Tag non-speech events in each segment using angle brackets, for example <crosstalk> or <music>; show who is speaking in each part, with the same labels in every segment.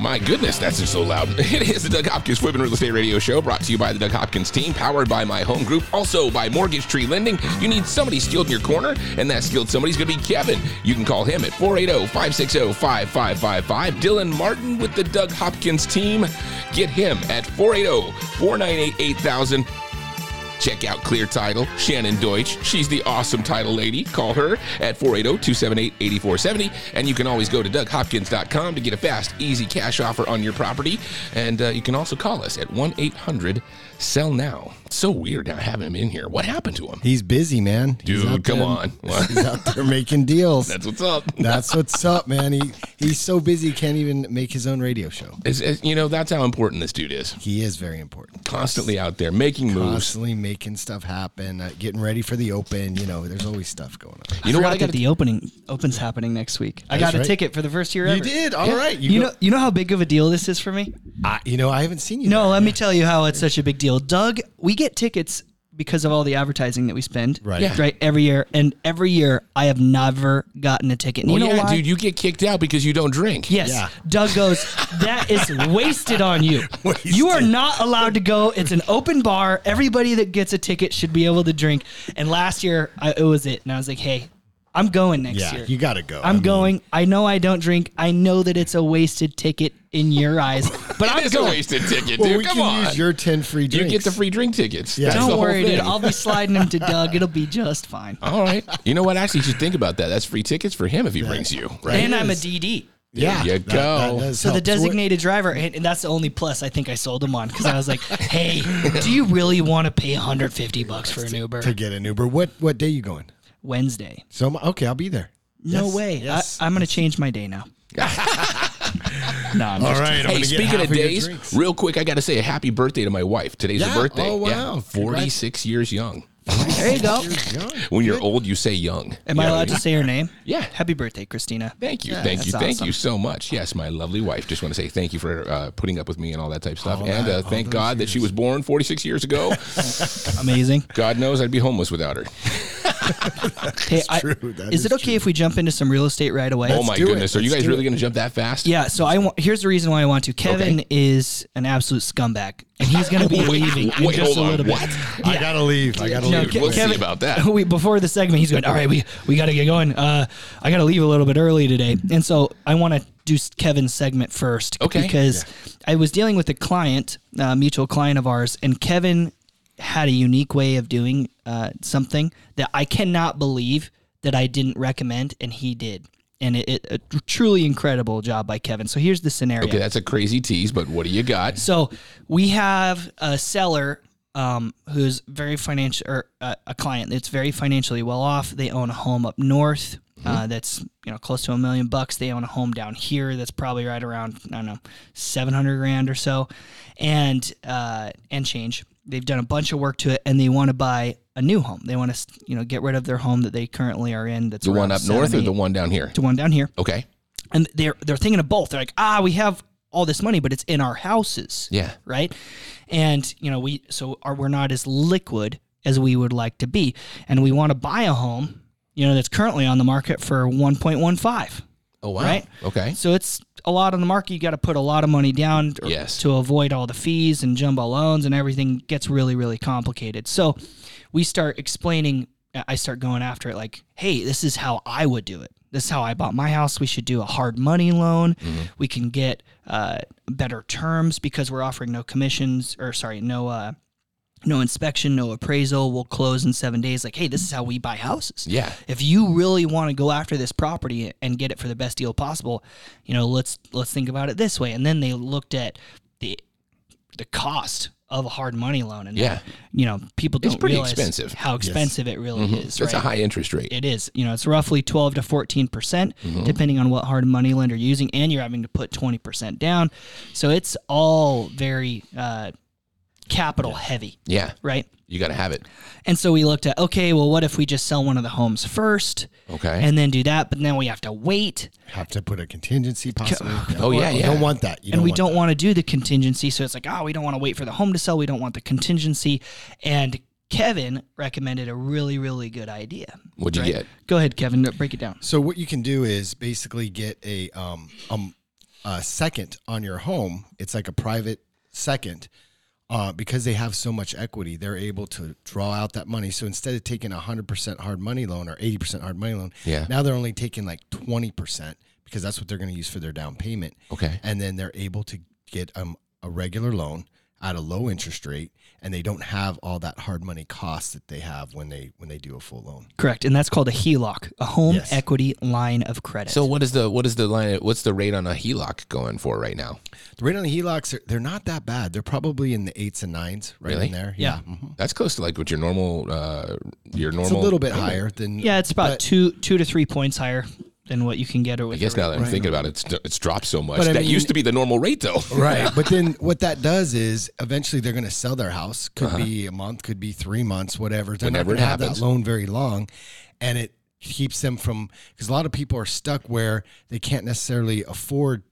Speaker 1: My goodness, that's just so loud. <laughs> It is the Doug Hopkins Flippin' Real Estate Radio Show brought to you by the Doug Hopkins team, powered by my home group, also by Mortgage Tree Lending. You need somebody skilled in your corner, and that skilled somebody's going to be Kevin. You can call him at 480 560 5555. Dylan Martin with the Doug Hopkins team. Get him at 480 498 8000. Check out Clear Title, Shannon Deutsch. She's the awesome title lady. Call her at 480-278-8470. And you can always go to DougHopkins.com to get a fast, easy cash offer on your property. And uh, you can also call us at 1-800-SELL NOW. It's so weird not having him in here. What happened to him?
Speaker 2: He's busy, man. He's
Speaker 1: Dude,
Speaker 2: out
Speaker 1: come
Speaker 2: there-
Speaker 1: on. <laughs>
Speaker 2: He's out there making deals.
Speaker 1: That's what's up.
Speaker 2: That's what's up, man. He he's so busy he can't even make his own radio show.
Speaker 1: It's, it's- you know, that's how important this dude is.
Speaker 2: He is very important.
Speaker 1: Constantly out there making moves.
Speaker 2: Constantly making stuff happen, uh, getting ready for the open. You know, there's always stuff going on.
Speaker 1: You know what I got
Speaker 3: that the opening opens happening next week. I
Speaker 2: That's
Speaker 3: got a
Speaker 2: right.
Speaker 3: ticket for the first year ever.
Speaker 2: You
Speaker 3: ever.
Speaker 2: did all right.
Speaker 3: You,
Speaker 2: go-
Speaker 3: know, you know how big of a deal this is for me.
Speaker 2: I, you know, I haven't seen you.
Speaker 3: No,
Speaker 2: there.
Speaker 3: let me tell you how it's such a big deal. Doug, we get tickets because of all the advertising that we spend.
Speaker 2: Right.
Speaker 1: Yeah.
Speaker 3: Right. Every year, and every year I have never gotten a ticket. And
Speaker 1: Well,
Speaker 3: you know
Speaker 1: yeah,
Speaker 3: why?
Speaker 1: dude, you get kicked out because you don't drink.
Speaker 3: Yes.
Speaker 2: Yeah.
Speaker 3: Doug goes, that is wasted on you. <laughs> You are not allowed to go. It's an open bar. Everybody that gets a ticket should be able to drink. And last year, I, it was it. And I was like, hey, I'm going next
Speaker 2: Yeah,
Speaker 3: year.
Speaker 2: you got to go.
Speaker 3: I'm
Speaker 2: I mean,
Speaker 3: going. I know I don't drink. I know that it's a wasted ticket in your eyes, <laughs> but
Speaker 1: It
Speaker 3: I'm
Speaker 1: is a
Speaker 3: going.
Speaker 1: wasted ticket,
Speaker 2: Well,
Speaker 1: dude.
Speaker 2: we
Speaker 1: Come
Speaker 2: can
Speaker 1: on.
Speaker 2: use your ten free drinks.
Speaker 1: you get the free drink tickets.
Speaker 2: Yeah.
Speaker 1: That's
Speaker 3: Don't worry, dude. I'll be <laughs> sliding them to Doug. It'll be just fine.
Speaker 1: All right. You know what? Actually, you should think about that. That's free tickets for him if he brings you. Right.
Speaker 3: And I'm a
Speaker 2: is.
Speaker 3: DD.
Speaker 2: Yeah,
Speaker 1: you go.
Speaker 2: that does
Speaker 3: So the
Speaker 2: help. what-
Speaker 3: designated driver, and, and that's the only plus I think I sold him on because I was like, <laughs> "Hey, do you really want to pay 150 bucks for an Uber
Speaker 2: to get an Uber. What what day you going?
Speaker 3: Wednesday?"
Speaker 2: So okay, I'll be there.
Speaker 3: No
Speaker 2: Yes,
Speaker 3: way.
Speaker 2: yes.
Speaker 3: I, I'm gonna change my day now. <laughs> no, I'm
Speaker 2: All
Speaker 3: just
Speaker 2: right. I'm
Speaker 1: Hey,
Speaker 2: gonna get
Speaker 1: speaking
Speaker 2: half
Speaker 1: of
Speaker 2: your
Speaker 1: days,
Speaker 2: drinks.
Speaker 1: real quick, I got to say a happy birthday to my wife. Today's
Speaker 2: Yeah?
Speaker 1: her birthday.
Speaker 2: Oh,
Speaker 1: Yeah,
Speaker 2: wow.
Speaker 1: 46 years young.
Speaker 3: There you go.
Speaker 1: When you're old, you say young.
Speaker 3: Am I
Speaker 1: You know
Speaker 3: allowed
Speaker 1: what
Speaker 3: to say her name?
Speaker 1: Yeah.
Speaker 3: Happy birthday, Christina.
Speaker 1: Thank you, thank you,
Speaker 3: that's
Speaker 1: thank you
Speaker 3: awesome.
Speaker 1: so much. Yes, my lovely wife. Just want to say thank you for uh, putting up with me and all that type of stuff.
Speaker 2: All
Speaker 1: and
Speaker 2: that-
Speaker 1: uh,
Speaker 2: all
Speaker 1: thank
Speaker 2: those
Speaker 1: God that she
Speaker 2: years.
Speaker 1: was born 46 years ago. <laughs> <laughs>
Speaker 3: Amazing.
Speaker 1: God knows I'd be homeless without her. <laughs>
Speaker 3: Hey, I,
Speaker 2: true. That
Speaker 3: is
Speaker 2: is
Speaker 3: it okay if we jump into some real estate right away?
Speaker 1: oh my
Speaker 2: do it.
Speaker 1: goodness, are you
Speaker 2: Let's
Speaker 1: guys
Speaker 2: do
Speaker 1: really going to jump that fast?
Speaker 3: Yeah, so I want. Here's the reason why I want to. Kevin
Speaker 1: Okay.
Speaker 3: is an absolute scumbag, and he's going to be <laughs> leaving in
Speaker 1: wait,
Speaker 3: just a
Speaker 1: on,
Speaker 3: little bit.
Speaker 1: what?
Speaker 2: I gotta leave. I gotta
Speaker 3: No,
Speaker 2: leave.
Speaker 3: Ke-
Speaker 1: We'll see
Speaker 3: Kevin-
Speaker 1: about that. <laughs>
Speaker 3: We, before the segment, he's going. All right, we we got to get going. Uh, I got to leave a little bit early today, and so I want to do Kevin's segment first.
Speaker 1: Okay.
Speaker 3: Because I was dealing with a client, a mutual client of ours, and Kevin had a unique way of doing uh, something that I cannot believe that I didn't recommend, and he did. And it, it a truly incredible job by Kevin. So here's the scenario.
Speaker 1: Okay, that's a crazy tease, but what do you got?
Speaker 3: So we have a seller um, who's very financial, or uh, a client that's very financially well off. They own a home up north uh, that's you know close to a million bucks. They own a home down here that's probably right around I don't know seven hundred grand or so, and uh, and change. They've done a bunch of work to it, and they want to buy a new home. They want to you know get rid of their home that they currently are in. That's
Speaker 1: The one up north or the one down here?
Speaker 3: the one down here
Speaker 1: Okay.
Speaker 3: and they're they're thinking of both. They're like, ah, we have all this money, but it's in our houses.
Speaker 1: Yeah.
Speaker 3: Right. And you know, we so are we're not as liquid as we would like to be, and we want to buy a home, you know, that's currently on the market for one point one five.
Speaker 1: Oh wow.
Speaker 3: Right.
Speaker 1: Okay.
Speaker 3: So it's a lot on the market. You got to put a lot of money down
Speaker 1: Yes.
Speaker 3: to avoid all the fees and jumbo loans and everything gets really, really complicated. So we start explaining, I start going after it like, hey, this is how I would do it. This is how I bought my house. We should do a hard money loan. We can get uh, better terms because we're offering no commissions or sorry, no uh, no inspection, no appraisal. We'll close in seven days. Like, hey, this is how we buy houses
Speaker 1: Yeah.
Speaker 3: if you really want to go after this property and get it for the best deal possible, you know, let's let's think about it this way. And then they looked at the the cost of a hard money loan, and
Speaker 1: Yeah.
Speaker 3: you know, people
Speaker 1: It's
Speaker 3: don't
Speaker 1: pretty
Speaker 3: realize
Speaker 1: expensive.
Speaker 3: how expensive it really is.
Speaker 1: That's
Speaker 3: right?
Speaker 1: a high interest rate.
Speaker 3: It is. You know, it's roughly 12 to 14 percent,
Speaker 1: Mm-hmm.
Speaker 3: depending on what hard money lender you're using, and you're having to put 20 percent down. So it's all very uh, capital heavy,
Speaker 1: Yeah.
Speaker 3: right?
Speaker 1: You got to have it.
Speaker 3: And so we looked at okay, well, what if we just sell one of the homes first,
Speaker 1: Okay.
Speaker 3: and then do that, but then we have to wait,
Speaker 2: Have to put a contingency possibly. <laughs>
Speaker 1: Oh, yeah,
Speaker 2: You
Speaker 1: yeah.
Speaker 2: don't want that. You
Speaker 3: and we
Speaker 2: want
Speaker 3: don't
Speaker 2: that.
Speaker 3: want to do the contingency. So it's like, oh, we don't want to wait for the home to sell. We don't want the contingency. And Kevin recommended a really, really good idea.
Speaker 1: What'd you
Speaker 3: right?
Speaker 1: get?
Speaker 3: Go ahead, Kevin. Break it down.
Speaker 2: So what you can do is basically get a um, um a second on your home. It's like a private second. Uh, because they have so much equity, they're able to draw out that money. So instead of taking a hundred percent hard money loan or eighty percent hard money loan,
Speaker 1: Yeah.
Speaker 2: now they're only taking like twenty percent because that's what they're going to use for their down payment.
Speaker 1: Okay.
Speaker 2: and then they're able to get um, a regular loan at a low interest rate, and they don't have all that hard money cost that they have when they when they do a full loan.
Speaker 3: Correct. And that's called a HELOC, a home
Speaker 2: Yes.
Speaker 3: equity line of credit.
Speaker 1: So what is the what is the line? What's the rate on a HELOC going for right now?
Speaker 2: The rate on the HELOCs, they're, they're not that bad. They're probably in the eights and nines, right
Speaker 1: Really?
Speaker 2: in there.
Speaker 3: Yeah.
Speaker 2: Mhm.
Speaker 1: That's close to like what your normal uh your normal.
Speaker 2: It's a little bit higher than.
Speaker 3: yeah, it's about
Speaker 2: but-
Speaker 3: two two to three points higher than what you can get. With
Speaker 1: I guess now that I'm
Speaker 2: Right.
Speaker 1: thinking about it, it's, it's dropped so much.
Speaker 2: But I
Speaker 1: that
Speaker 2: mean-
Speaker 1: used to be the normal rate though. <laughs>
Speaker 2: Right. but then <laughs> what that does is eventually they're going to sell their house. Could uh-huh. be a month, could be three months, whatever. They're
Speaker 1: Whenever
Speaker 2: not going to have
Speaker 1: happens.
Speaker 2: that loan very long. And it keeps them from, because a lot of people are stuck where they can't necessarily afford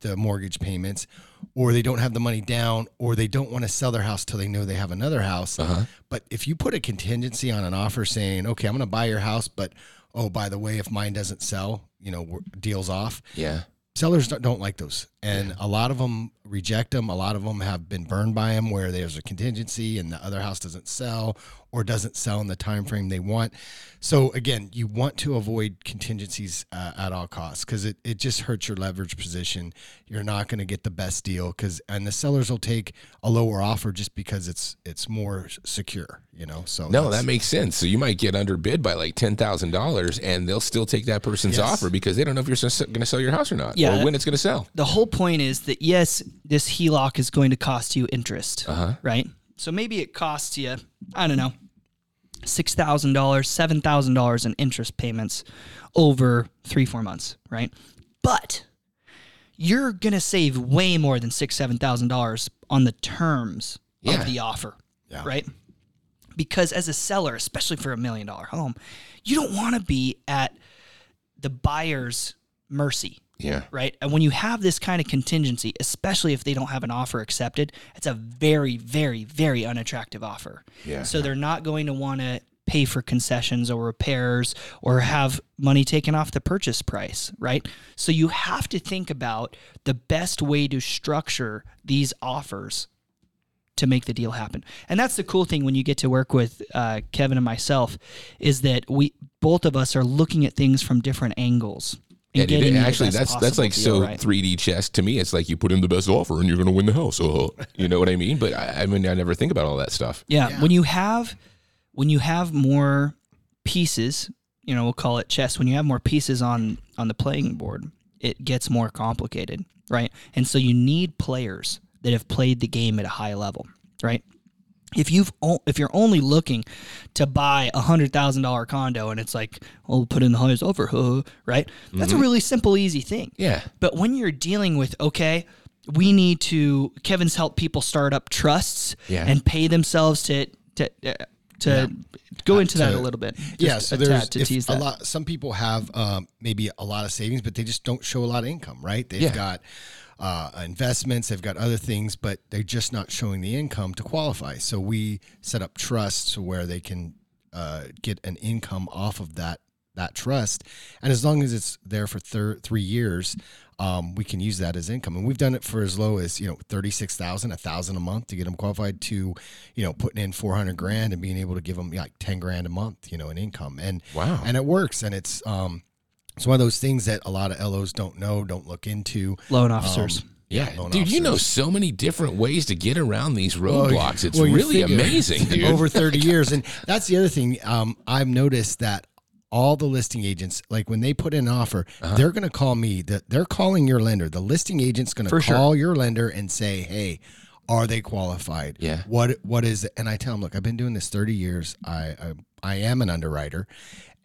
Speaker 2: the mortgage payments or they don't have the money down or they don't want to sell their house till they know they have another house. Uh-huh. But if you put a contingency on an offer saying, okay, I'm going to buy your house, but oh, by the way, if mine doesn't sell, you know, deals off.
Speaker 1: Yeah.
Speaker 2: sellers don't, don't like those. And a lot of them reject them a lot of them have been burned by them where there's a contingency and the other house doesn't sell or doesn't sell in the time frame they want so again you want to avoid contingencies uh, at all costs because it, it just hurts your leverage position you're not going to get the best deal because and the sellers will take a lower offer just because it's it's more secure you know so
Speaker 1: No, that makes sense. So you might get underbid by like ten thousand dollars, and they'll still take that person's
Speaker 2: Yes.
Speaker 1: offer because they don't know if you're going to sell your house or not,
Speaker 3: Yeah.
Speaker 1: or when it's going to sell.
Speaker 3: the whole point is that yes, this HELOC is going to cost you interest,
Speaker 1: Uh-huh.
Speaker 3: right? So maybe it costs you, I don't know, six thousand dollars, seven thousand dollars in interest payments over three, four months, right? But you're gonna save way more than six, seven thousand dollars on the terms
Speaker 1: Yeah.
Speaker 3: of the offer,
Speaker 2: Yeah.
Speaker 3: right? Because as a seller, especially for a million dollar home, you don't want to be at the buyer's mercy
Speaker 1: Yeah.
Speaker 3: right? And when you have this kind of contingency, especially if they don't have an offer accepted, it's a very, very, very unattractive offer.
Speaker 1: Yeah.
Speaker 3: So they're not going to want to pay for concessions or repairs or have money taken off the purchase price, right? So you have to think about the best way to structure these offers to make the deal happen. And that's the cool thing when you get to work with uh, Kevin and myself is that we both of us are looking at things from different angles. And
Speaker 1: Yeah, dude,
Speaker 3: getting you the
Speaker 1: actually,
Speaker 3: best
Speaker 1: that's that's like
Speaker 3: deal,
Speaker 1: so
Speaker 3: right?
Speaker 1: 3D chess to me. It's like you put in the best offer and you're going to win the house. Uh, <laughs> you know what I mean? But I, I mean, I never think about all that stuff.
Speaker 3: Yeah, when you have when you have more pieces, you know, we'll call it chess. When you have more pieces on on the playing board, it gets more complicated, right? And so you need players that have played the game at a high level, right? If you've if you're only looking to buy a hundred thousand dollar condo and it's like, oh, put in the highest offer, right? That's a really simple, easy thing.
Speaker 1: Yeah.
Speaker 3: But when you're dealing with, okay, we need to, Kevin's help people start up trusts
Speaker 1: Yeah.
Speaker 3: and pay themselves to, to, uh, to go into that
Speaker 2: to-
Speaker 3: a little bit.
Speaker 2: yeah, so there's
Speaker 3: to tease
Speaker 2: a lot. Some people have um, maybe a lot of savings, but they just don't show a lot of income, right? They've
Speaker 1: Yeah.
Speaker 2: got uh, investments, they've got other things, but they're just not showing the income to qualify. So we set up trusts where they can uh, get an income off of that that trust, and as long as it's there for thir- three years. Um, we can use that as income, and we've done it for as low as you know thirty six thousand, a thousand a month to get them qualified. To you know putting in four hundred grand and being able to give them like ten grand a month, you know, in income, and
Speaker 1: Wow.
Speaker 2: and it works, and it's um, it's one of those things that a lot of LOs don't know, don't look into.
Speaker 3: Loan officers.
Speaker 2: Um,
Speaker 1: Yeah,
Speaker 2: loan
Speaker 1: dude, you know so many different ways to get around these roadblocks. It's
Speaker 2: Well,
Speaker 1: really amazing, dude.
Speaker 2: Over 30 <laughs> years. And that's the other thing. Um, I've noticed that all the listing agents, like when they put in an offer,
Speaker 1: Uh-huh.
Speaker 2: they're going to call me. That they're calling your lender. The listing agent's going to
Speaker 3: For sure.
Speaker 2: call your lender and say, "Hey, are they qualified?
Speaker 1: Yeah.
Speaker 2: What What is it?" And I tell them, "Look, I've been doing this 30 years. I I, I am an underwriter."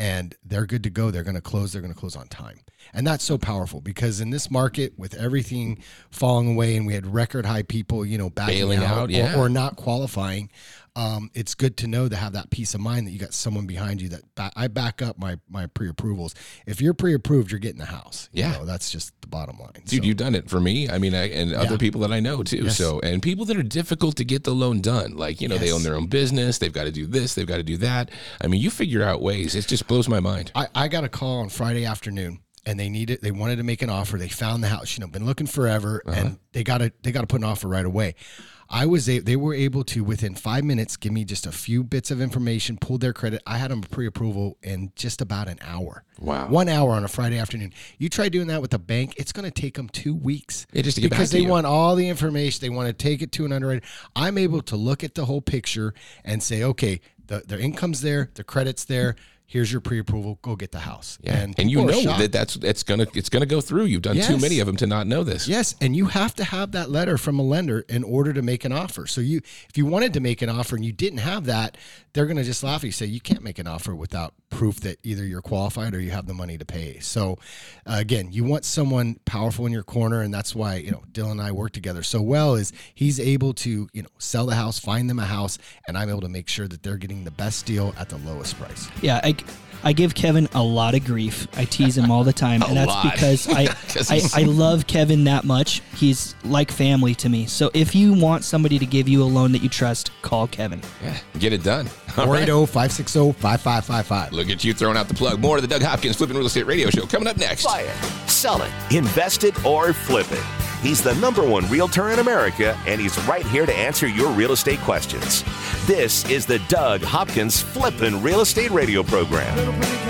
Speaker 2: and they're good to go. They're going to close. They're going to close on time. And that's so powerful because in this market, with everything falling away, and we had record high people, you know, backing
Speaker 1: Bailing
Speaker 2: out,
Speaker 1: out, yeah.
Speaker 2: or, or not qualifying, um, it's good to know to have that peace of mind that you got someone behind you that I back up my my pre approvals. If you're pre approved, you're getting the house.
Speaker 1: Yeah.
Speaker 2: know, that's just the bottom line.
Speaker 1: Dude,
Speaker 2: So-
Speaker 1: you've done it for me. I mean, I, and other people that I know too.
Speaker 2: Yes.
Speaker 1: So, and people that are difficult to get the loan done. Like, you know, they own their own business. They've got to do this. They've got to do that. I mean, you figure out ways. It just blows my mind.
Speaker 2: I, I got a call on Friday afternoon and they needed they wanted to make an offer. They found the house, you know, been looking forever
Speaker 1: Uh-huh.
Speaker 2: and they got to they got to put an offer right away. I was a, they were able to within 5 minutes give me just a few bits of information, pulled their credit. I had them pre-approval in just about an hour.
Speaker 1: Wow.
Speaker 2: 1 hour on a Friday afternoon. You try doing that with a bank, it's going to take them 2 weeks.
Speaker 1: Yeah, just to get back
Speaker 2: because they want all the information. They want to take it to an underwriter. I'm able to look at the whole picture and say, okay, the, their income's there, the credit's there. Here's your pre-approval. Go get the house.
Speaker 1: Yeah. And,
Speaker 2: people
Speaker 1: you know that that's it's gonna it's gonna go through. You've done too many of them to not know this.
Speaker 2: Yes, and you have to have that letter from a lender in order to make an offer. So you, if you wanted to make an offer and you didn't have that, they're going to just laugh at you. Say you can't make an offer without proof that either you're qualified or you have the money to pay. So uh, again, you want someone powerful in your corner, and that's why you know Dylan and I work together so well. Is he's able to you know sell the house, find them a house, and I'm able to make sure that they're getting the best deal at the lowest price.
Speaker 3: Yeah, I, week. I give Kevin a lot of grief. I tease him all the <laughs> time, and that's
Speaker 1: lot.
Speaker 3: because <laughs> I,
Speaker 1: 'Cause
Speaker 3: I I love Kevin that much. He's like family to me. So if you want somebody to give you a loan that you trust, call Kevin.
Speaker 1: Yeah, get it done. <laughs> All right.
Speaker 2: 480 560 5555.
Speaker 1: Look at you throwing out the plug. More of the Doug Hopkins Flipping Real Estate Radio Show coming up next.
Speaker 4: Buy it, sell it, invest it, or flip it. He's the number one realtor in America, and he's right here to answer your real estate questions. This is the Doug Hopkins Flippin' Real Estate Radio Program.
Speaker 5: Oh.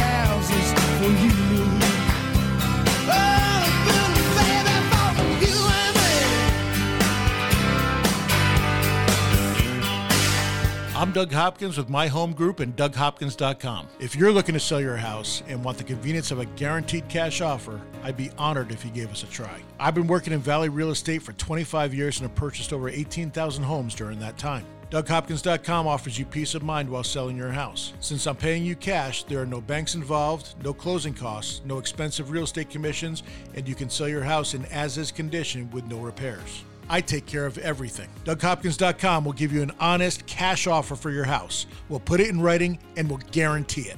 Speaker 6: I'm Doug Hopkins with My Home Group and DougHopkins.com. If you're looking to sell your house and want the convenience of a guaranteed cash offer, I'd be honored if you gave us a try. I've been working in Valley Real Estate for 25 years and have purchased over 18,000 homes during that time. DougHopkins.com offers you peace of mind while selling your house. Since I'm paying you cash, there are no banks involved, no closing costs, no expensive real estate commissions, and you can sell your house in as is condition with no repairs. I take care of everything. DougHopkins.com will give you an honest cash offer for your house. We'll put it in writing and we'll guarantee it.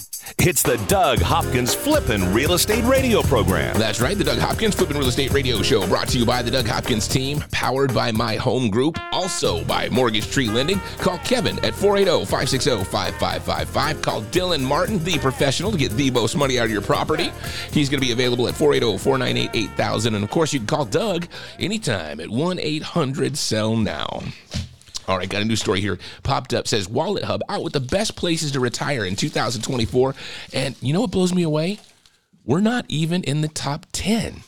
Speaker 4: It's the Doug Hopkins Flippin' Real Estate Radio Program.
Speaker 1: That's right, the Doug Hopkins Flippin' Real Estate Radio Show, brought to you by the Doug Hopkins team, powered by My Home Group, also by Mortgage Tree Lending. Call Kevin at 480-560-5555. Call Dylan Martin, the professional, to get the most money out of your property. He's going to be available at 480-498-8000. And of course, you can call Doug anytime at 1-800-SELL-NOW. All right, got a new story here. Popped up says WalletHub out with the best places to retire in 2024. And you know what blows me away? We're not even in the top 10.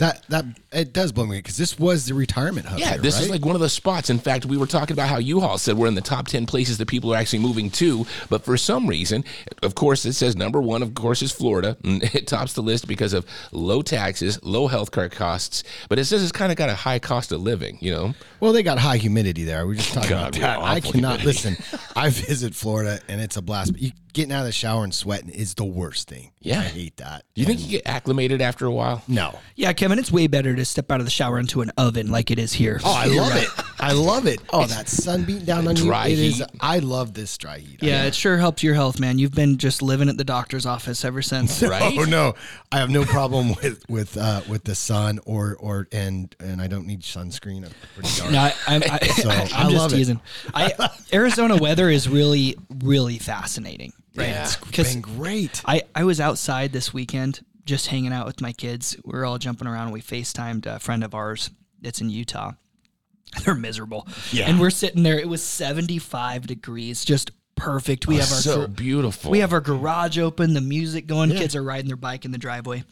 Speaker 2: That that it does blow me because this was the retirement hub.
Speaker 1: Yeah,
Speaker 2: here,
Speaker 1: this is like one of the spots. In fact, we were talking about how U-Haul said we're in the top 10 places that people are actually moving to. But for some reason, of course, it says number one, of course, is Florida. <laughs> It tops the list because of low taxes, low health care costs. But it says it's kind of got a high cost of living, you know?
Speaker 2: Well, they got high humidity there. We were just talking
Speaker 1: God,
Speaker 2: about that. I cannot
Speaker 1: humidity.
Speaker 2: listen. I visit Florida and it's a blast. But you, getting out of the shower and sweating is the worst thing.
Speaker 1: Yeah.
Speaker 2: I hate that.
Speaker 1: Do you think you get acclimated after a while?
Speaker 2: No.
Speaker 3: Yeah, Kevin, it's way better to step out of the shower into an oven like it is here.
Speaker 2: Oh, I love it. <laughs> I love it. Oh, that sun beating down on you.
Speaker 1: dry
Speaker 2: It is.
Speaker 1: heat.
Speaker 2: I love this dry heat.
Speaker 3: Yeah, it sure helps your health, man. You've been just living at the doctor's office ever since. <laughs>
Speaker 1: Right?
Speaker 2: Oh no, I have no problem with with uh, with the sun or or and and I don't need sunscreen. I'm pretty dark.
Speaker 3: No, I, I'm, I,
Speaker 2: So, <laughs>
Speaker 3: I'm
Speaker 2: I
Speaker 3: just
Speaker 2: love it.
Speaker 3: teasing. I, Arizona weather is really, really fascinating.
Speaker 1: Yeah.
Speaker 2: It's been great.
Speaker 3: I, I was outside this weekend just hanging out with my kids. We were all jumping around. We FaceTimed a friend of ours that's in Utah. <laughs> They're miserable.
Speaker 2: Yeah.
Speaker 3: And we're sitting there. It was 75 degrees, just perfect. We oh, have our
Speaker 1: so
Speaker 3: gar-
Speaker 1: beautiful.
Speaker 3: we have our garage open, the music going. Kids are riding their bike in the driveway.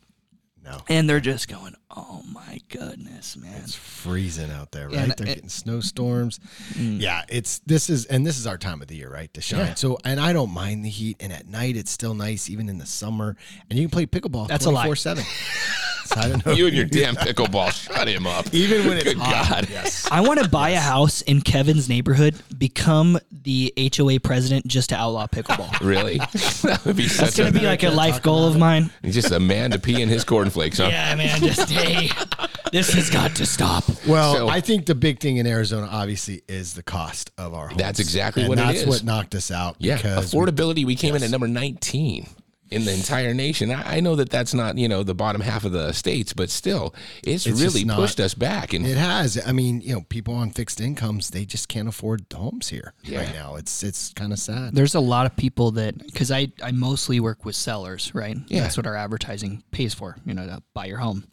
Speaker 3: And they're just going, oh my goodness, man.
Speaker 2: It's freezing out there, right?
Speaker 3: And
Speaker 2: they're
Speaker 3: it,
Speaker 2: getting snowstorms.
Speaker 3: Mm.
Speaker 2: Yeah, it's this is and this is our time of the year, right? To shine.
Speaker 1: Yeah.
Speaker 2: So and I don't mind the heat. And at night it's still nice, even in the summer. And you can play pickleball
Speaker 3: That's
Speaker 2: 24 7. <laughs> So I don't know.
Speaker 1: you and your damn pickleball. Shut him up.
Speaker 2: even when it's
Speaker 1: Good
Speaker 2: hot.
Speaker 1: God.
Speaker 2: Yes.
Speaker 3: I want to buy a house in Kevin's neighborhood, become the HOA president just to outlaw pickleball. <laughs>
Speaker 1: Really? <laughs> that would be such
Speaker 3: That's going to be like a life goal of mine.
Speaker 1: He's just a man to pee in his cornflakes, huh?
Speaker 3: Yeah, man, just <laughs> hey, this has got to stop.
Speaker 2: Well,
Speaker 1: So-
Speaker 2: I think the big thing in Arizona, obviously, is the cost of our homes.
Speaker 1: That's exactly
Speaker 2: and
Speaker 1: what it
Speaker 2: that's
Speaker 1: is.
Speaker 2: what knocked us out.
Speaker 1: Yeah,
Speaker 2: because we-
Speaker 1: affordability. We, came in at number 19 in the entire nation. I, I know that that's not you know the bottom half of the states, but still, it's,
Speaker 2: It's
Speaker 1: really
Speaker 2: not-
Speaker 1: pushed us back. And
Speaker 2: It has. I mean, you know, people on fixed incomes, they just can't afford homes here right now. It's it's kind of sad.
Speaker 3: There's a lot of people that because I I mostly work with sellers, right?
Speaker 1: Yeah.
Speaker 3: That's what our advertising pays for, you know, to buy your home,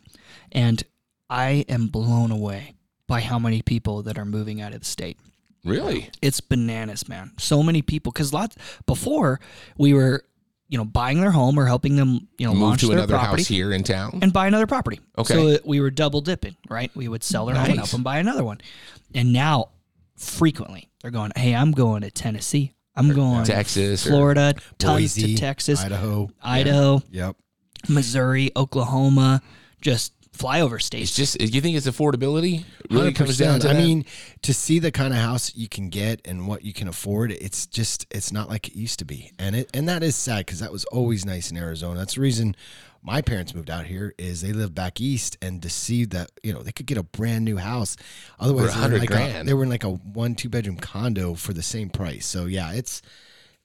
Speaker 3: and I am blown away by how many people that are moving out of the state.
Speaker 1: really,
Speaker 3: It's bananas, man. So many people because lots before we were, you know, buying their home or helping them, you know,
Speaker 1: move
Speaker 3: launch
Speaker 1: to
Speaker 3: their
Speaker 1: another
Speaker 3: property
Speaker 1: house here in town.
Speaker 3: and buy another property.
Speaker 1: Okay.
Speaker 3: So we were double dipping, right? We would sell their home and help them buy another one. And now, frequently, they're going, "Hey, I'm going to Tennessee. I'm going
Speaker 1: to Texas
Speaker 3: Florida, tons
Speaker 2: Boise,
Speaker 3: to Texas,
Speaker 2: Idaho.
Speaker 3: Idaho,
Speaker 2: Yep.
Speaker 3: Missouri, Oklahoma, just flyover
Speaker 1: It's
Speaker 3: states.
Speaker 1: just you think it's affordability really comes down to
Speaker 2: I
Speaker 1: that?
Speaker 2: mean, to see the kind of house you can get and what you can afford, it's just it's not like it used to be, and it and that is sad because that was always nice in Arizona. That's the reason my parents moved out here is they lived back east, and to see that you know they could get a brand new house, otherwise they were
Speaker 1: 100
Speaker 2: in like a, they were in like a one two bedroom condo for the same price. So yeah, it's.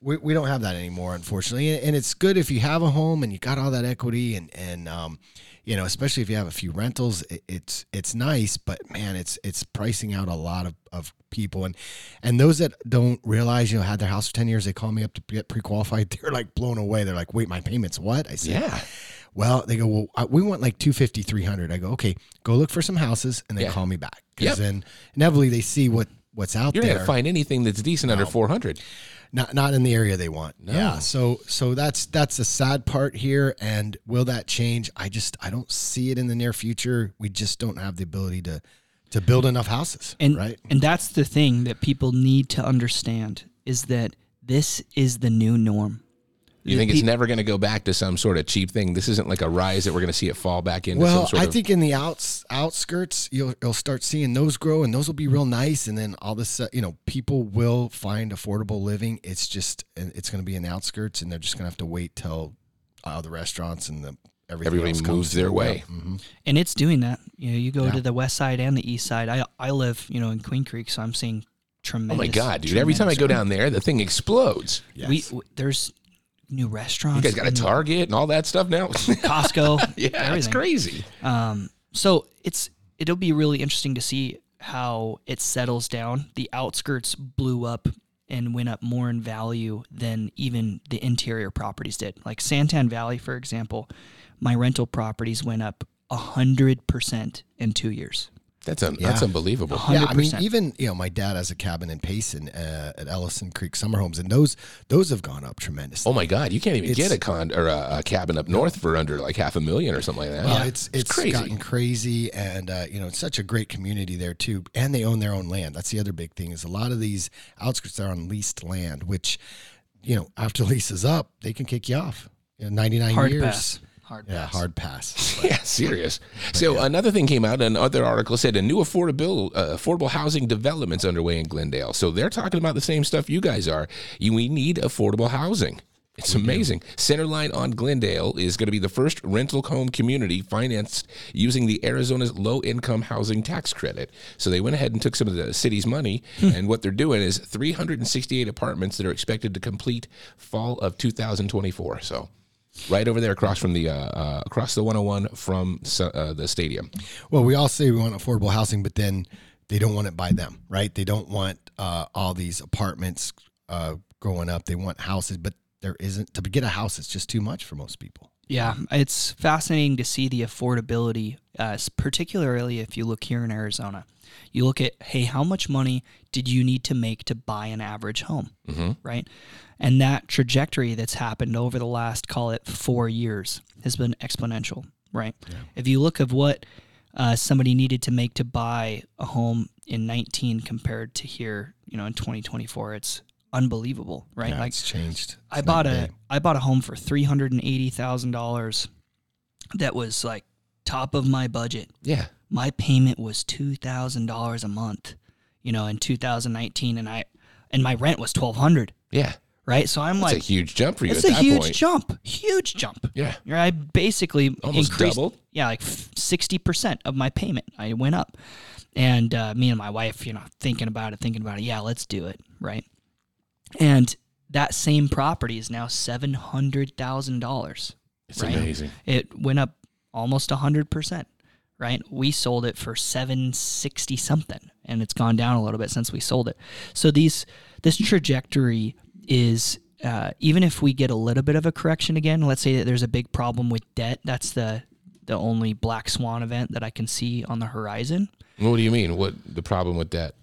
Speaker 2: We, we don't have that anymore, unfortunately, and, and it's good if you have a home and you got all that equity, and and um, you know, especially if you have a few rentals, it, it's it's nice, but man, it's it's pricing out a lot of, of people, and and those that don't realize, you know, had their house for ten years, they call me up to get pre qualified. <laughs> They're like blown away. They're like, wait, my payments what? I said,
Speaker 1: Yeah.
Speaker 2: Well, they go, well, uh, we want like 250, 300. I go, okay, go look for some houses, and then
Speaker 1: Yeah.
Speaker 2: call me back because
Speaker 1: Yep.
Speaker 2: then inevitably they see what what's out there.
Speaker 1: you're not gonna find anything that's decent under 400.
Speaker 2: Not not in the area they want. Yeah. So so that's that's the sad part here. And will that change? I just I don't see it in the near future. We just don't have the ability to to build enough houses.
Speaker 3: and
Speaker 2: right.
Speaker 3: and that's the thing that people need to understand is that this is the new norm.
Speaker 1: You think it's never going to go back to some sort of cheap thing? This isn't like a rise that we're going to see it fall back into
Speaker 2: Well,
Speaker 1: some sort
Speaker 2: I
Speaker 1: of.
Speaker 2: think in the outs outskirts, you'll you'll start seeing those grow, and those will be real nice. And then all this, you know, people will find affordable living. It's just it's going to be in the outskirts, and they're just going to have to wait till uh, the restaurants and the everything
Speaker 1: Everybody
Speaker 2: else
Speaker 1: moves
Speaker 2: comes
Speaker 1: their
Speaker 2: through.
Speaker 1: way.
Speaker 2: Yeah. Mhm.
Speaker 3: and it's doing that. You know, you go
Speaker 2: Yeah.
Speaker 3: to the west side and the east side. I I live, you know, in Queen Creek, so I'm seeing tremendous.
Speaker 1: oh my god, dude! Every time I go down there, the thing explodes.
Speaker 2: Yes.
Speaker 3: We, w there's new restaurants.
Speaker 1: You guys got a Target and all that stuff now. <laughs>
Speaker 3: Costco. <laughs>
Speaker 1: yeah, it's crazy.
Speaker 3: Um, so it's it'll be really interesting to see how it settles down. The outskirts blew up and went up more in value than even the interior properties did. Like Santan Valley, for example, my rental properties went up a hundred percent in two years.
Speaker 1: That's un- that's
Speaker 2: Yeah.
Speaker 1: unbelievable.
Speaker 2: Yeah, I mean, even you know, my dad has a cabin in Payson uh, at Ellison Creek Summer Homes, and those those have gone up tremendously.
Speaker 1: Oh my God, you can't even
Speaker 2: It's-
Speaker 1: get a con or a, a cabin up north for under like half a million or something like that.
Speaker 2: Well, it's it's,
Speaker 1: crazy.
Speaker 2: gotten crazy, and uh, you know, it's such a great community there too. And they own their own land. That's the other big thing is a lot of these outskirts are on leased land, which you know, after <laughs> lease is up, they can kick you off. You know, Ninety nine years.
Speaker 3: pass. Hard
Speaker 2: Yeah,
Speaker 3: pass.
Speaker 2: hard pass. <laughs>
Speaker 1: Yeah, serious. So another thing came out. Another article said a new affordable uh, affordable housing developments underway in Glendale. So they're talking about the same stuff you guys are. You, we need affordable housing. It's amazing. Centerline on Glendale is going to be the first rental home community financed using the Arizona's low income housing tax credit. So they went ahead and took some of the city's money, and what they're doing is 368 apartments that are expected to complete fall of 2024. So right over there across from the uh, uh, across the 101 from uh, the stadium.
Speaker 2: Well, we all say we want affordable housing, but then they don't want it by them, right? They don't want uh, all these apartments uh, growing up. They want houses, but there isn't to get a house. It's just too much for most people.
Speaker 3: Yeah, it's fascinating to see the affordability, uh, particularly if you look here in Arizona. You look at, hey, how much money did you need to make to buy an average home, mm-hmm. right? And that trajectory that's happened over the last, call it four years, has been exponential, right? If you look at what uh, somebody needed to make to buy a home in 19 compared to here, you know, in 2024, it's unbelievable, right?
Speaker 2: Yeah,
Speaker 3: like
Speaker 2: it's changed.
Speaker 3: I bought
Speaker 2: night
Speaker 3: a
Speaker 2: day.
Speaker 3: I bought a home for three hundred and eighty thousand dollars. That was like top of my budget.
Speaker 1: Yeah.
Speaker 3: My payment was two thousand dollars a month. You know, in 2019, and I and my rent was twelve hundred.
Speaker 1: Yeah.
Speaker 3: Right, so I'm
Speaker 1: It's
Speaker 3: like,
Speaker 1: a huge jump for you
Speaker 3: it's a huge
Speaker 1: point.
Speaker 3: jump, huge jump.
Speaker 1: Yeah.
Speaker 3: Right, I basically
Speaker 1: Almost
Speaker 3: increased,
Speaker 1: doubled?
Speaker 3: Yeah, like sixty percent of my payment. I went up, and uh, me and my wife, you know, thinking about it, thinking about it. Yeah, let's do it. Right, and that same property is now seven hundred thousand dollars.
Speaker 1: It's
Speaker 3: right?
Speaker 1: amazing.
Speaker 3: It went up almost hundred percent. Right, we sold it for seven sixty something, and it's gone down a little bit since we sold it. So these this trajectory is uh, even if we get a little bit of a correction again. Let's say that there's a big problem with debt. That's the the only black swan event that I can see on the horizon.
Speaker 1: What do you mean? What the problem with that?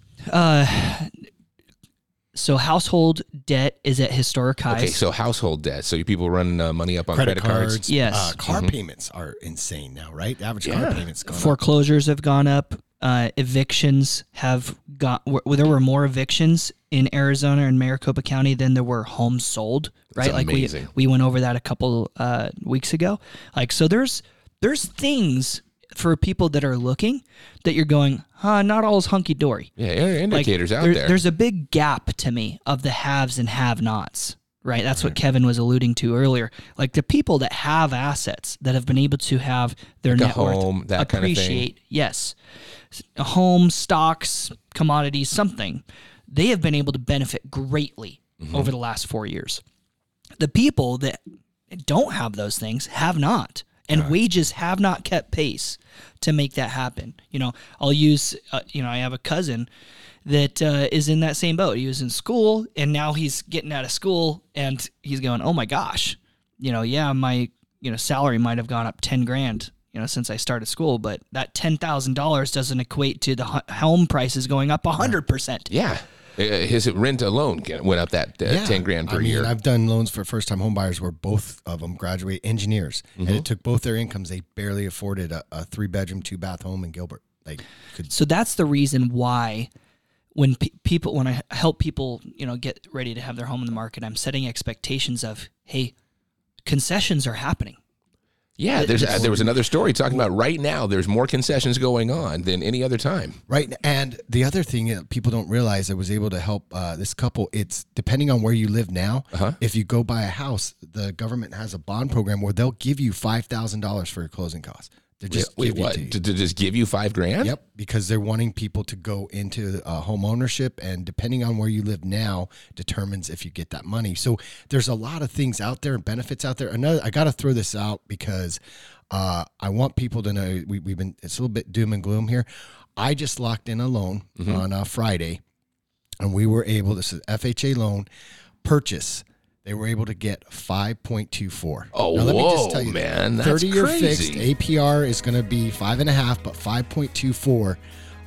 Speaker 3: So household debt is at historic highs.
Speaker 1: Okay, so household debt. So you people running uh, money up on
Speaker 2: Credit,
Speaker 1: credit,
Speaker 2: cards,
Speaker 1: cards.
Speaker 3: Yes.
Speaker 2: uh, car payments are insane now, right? The average car
Speaker 1: Yeah.
Speaker 2: payments gone up.
Speaker 3: foreclosures have gone up. Uh, evictions have got. Well, there were more evictions in Arizona and Maricopa County than there were homes sold. Right,
Speaker 1: That's
Speaker 3: like
Speaker 1: amazing.
Speaker 3: we we went over that a couple uh, weeks ago. Like so, there's there's things for people that are looking that you're going, huh? Not all is hunky dory.
Speaker 1: Yeah, are
Speaker 3: Like,
Speaker 1: indicators out
Speaker 3: there-
Speaker 1: there.
Speaker 3: There's a big gap to me of the haves and have-nots. Right, that's what Kevin was alluding to earlier. Like the people that have assets that have been able to have their
Speaker 1: Like
Speaker 3: net worth
Speaker 1: home, that kind of thing.
Speaker 3: appreciate. Yes, a home, stocks, commodities, something. They have been able to benefit greatly
Speaker 1: Mm-hmm.
Speaker 3: over the last four years. The people that don't have those things have not. And wages have not kept pace to make that happen. You know, I'll use, uh, you know, I have a cousin that uh, is in that same boat. He was in school and now he's getting out of school and he's going, oh my gosh, you know, yeah, my, you know, salary might have gone up 10 grand, you know, since I started school, but that $10,000 doesn't equate to the home prices going up 100%.
Speaker 1: yeah, his rent alone went up that uh,
Speaker 2: Yeah.
Speaker 1: ten grand per
Speaker 2: I mean,
Speaker 1: year.
Speaker 2: I've done loans for first time homebuyers where both of them graduate engineers, and
Speaker 1: Mm-hmm.
Speaker 2: it took both their incomes. They barely afforded a, a three bedroom, two bath home in Gilbert. Like, could
Speaker 3: So that's the reason why when pe- people when I help people, you know, get ready to have their home in the market, I'm setting expectations of, hey, concessions are happening.
Speaker 1: Yeah, there's uh, there was another story talking about right now. There's more concessions going on than any other time.
Speaker 2: Right. And the other thing that people don't realize, I was able to help uh, this couple. It's depending on where you live now.
Speaker 1: Uh-huh.
Speaker 2: If you go buy a house, the government has a bond program where they'll give you five thousand dollars for your closing costs. They just
Speaker 1: Wait,
Speaker 2: give
Speaker 1: what? to. To, just give you five grand?
Speaker 2: Yep, because they're wanting people to go into uh, home ownership, and depending on where you live now, determines if you get that money. So there's a lot of things out there and benefits out there. Another, I got to throw this out because uh, I want people to know we, we've been it's a little bit doom and gloom here. I just locked in a loan on uh, Friday, and we were able. This is FHA loan purchase. They were able to get five point two four.
Speaker 1: Oh, whoa, man, that's
Speaker 2: thirty year fixed APR is going to be five and a half, but five point two four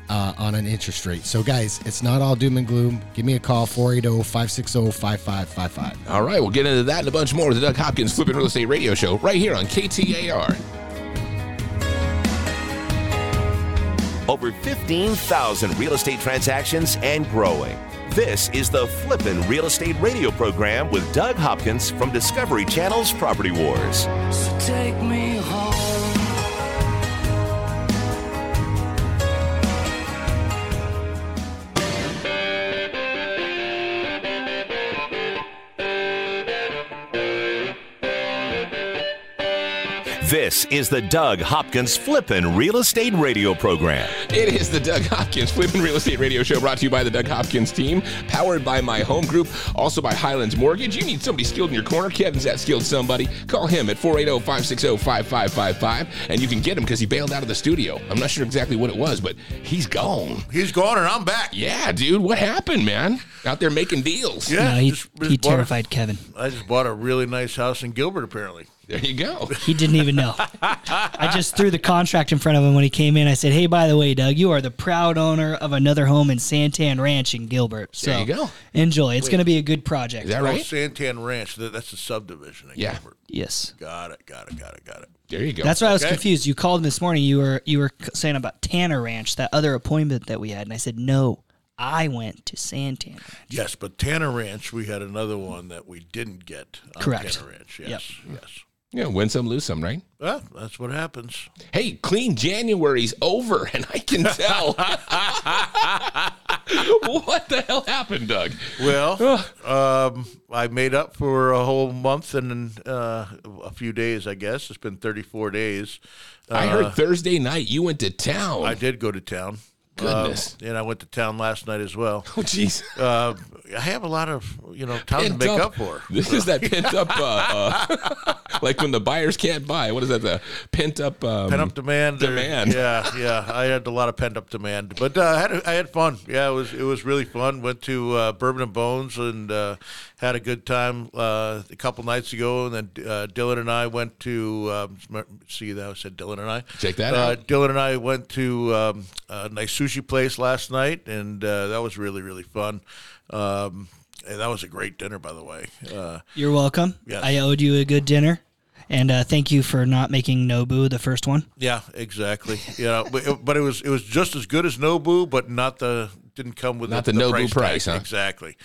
Speaker 2: uh, on an interest rate. So, guys, it's not all doom and gloom. Give me a call 480 560 5555.
Speaker 1: All right, we'll get into that and a bunch more with the Doug Hopkins Flipping Real Estate Radio Show right here on KTAR.
Speaker 4: Over 15,000 real estate transactions and growing. This is the Flippin' Real Estate Radio program with Doug Hopkins from Discovery Channel's Property Wars.
Speaker 5: So
Speaker 4: This is the Doug Hopkins Flippin' Real Estate Radio program.
Speaker 1: It is the Doug Hopkins Flipping Real Estate Radio Show brought to you by the Doug Hopkins team, powered by my home group, also by Highlands Mortgage. You need somebody skilled in your corner. Kevin's that skilled somebody. Call him at 480 560 5555, and you can get him because he bailed out of the studio. I'm not sure exactly what it was, but he's gone.
Speaker 7: He's gone and I'm back.
Speaker 1: Yeah, dude, what happened, man? Out there making deals.
Speaker 7: Yeah,
Speaker 3: no, he,
Speaker 7: just-
Speaker 3: he
Speaker 7: just bought a-
Speaker 3: terrified Kevin.
Speaker 7: I just bought a really nice house in Gilbert, apparently.
Speaker 1: There you go. <laughs>
Speaker 3: He didn't even know. I just threw the contract in front of him when he came in. I said, "Hey, by the way, Doug, you are the proud owner of another home in Santan Ranch in Gilbert. So
Speaker 1: There you go.
Speaker 3: enjoy. It's going to be a good project."
Speaker 1: Is that right?
Speaker 7: Santan Ranch. that- That's a subdivision in
Speaker 1: Yeah.
Speaker 7: Gilbert.
Speaker 3: yes.
Speaker 7: Got it, got it, got it, got it.
Speaker 1: There you go.
Speaker 3: That's why I was confused. You called this morning. You were you were saying about Tanner Ranch, that other appointment that we had, and I said, "No, I went to Santan." Ranch."
Speaker 7: Yes, but Tanner Ranch, we had another one that we didn't get on
Speaker 3: Correct.
Speaker 7: Tanner Ranch. Yes, yes.
Speaker 1: Yeah, win some, lose some, right?
Speaker 7: Well, that's what happens.
Speaker 1: Hey, clean January's over, <laughs> and I can tell. <laughs> what the hell happened, Doug?
Speaker 7: Well, um, I made up for a whole month and uh, a few days, I guess. It's been 34 days.
Speaker 1: I heard Thursday night you went to town.
Speaker 7: I did go to town.
Speaker 1: Goodness.
Speaker 7: Um, and I went to town last night as well.
Speaker 1: oh, jeez.
Speaker 7: Uh, I have a lot of, you know, time to make up for.
Speaker 1: This is that pent up, uh, uh, <laughs> like when the buyers can't buy. What is that? The pent up, um,
Speaker 7: pent up demand.
Speaker 1: demand. <laughs>
Speaker 7: Yeah, yeah. I had a lot of pent up demand, but uh, I had I had fun. Yeah, it was it was really fun. Went to uh, Bourbon and Bones and uh, had a good time uh, a couple nights ago, and then uh, Dylan and I went to um, see that I said Dylan and I
Speaker 1: Check that
Speaker 7: uh,
Speaker 1: out.
Speaker 7: Dylan and I went to um, a nice sushi place last night, and uh, that was really really fun. Um, and that was a great dinner, by the way. Uh,
Speaker 3: You're welcome.
Speaker 7: Yes.
Speaker 3: I owed you a good dinner, and uh, thank you for not making Nobu the first one.
Speaker 7: Yeah, exactly. Yeah, but, it, but it was it was just as good as Nobu, but not the didn't come with
Speaker 1: Not the Nobu price,
Speaker 7: tag.
Speaker 1: huh?
Speaker 7: Exactly.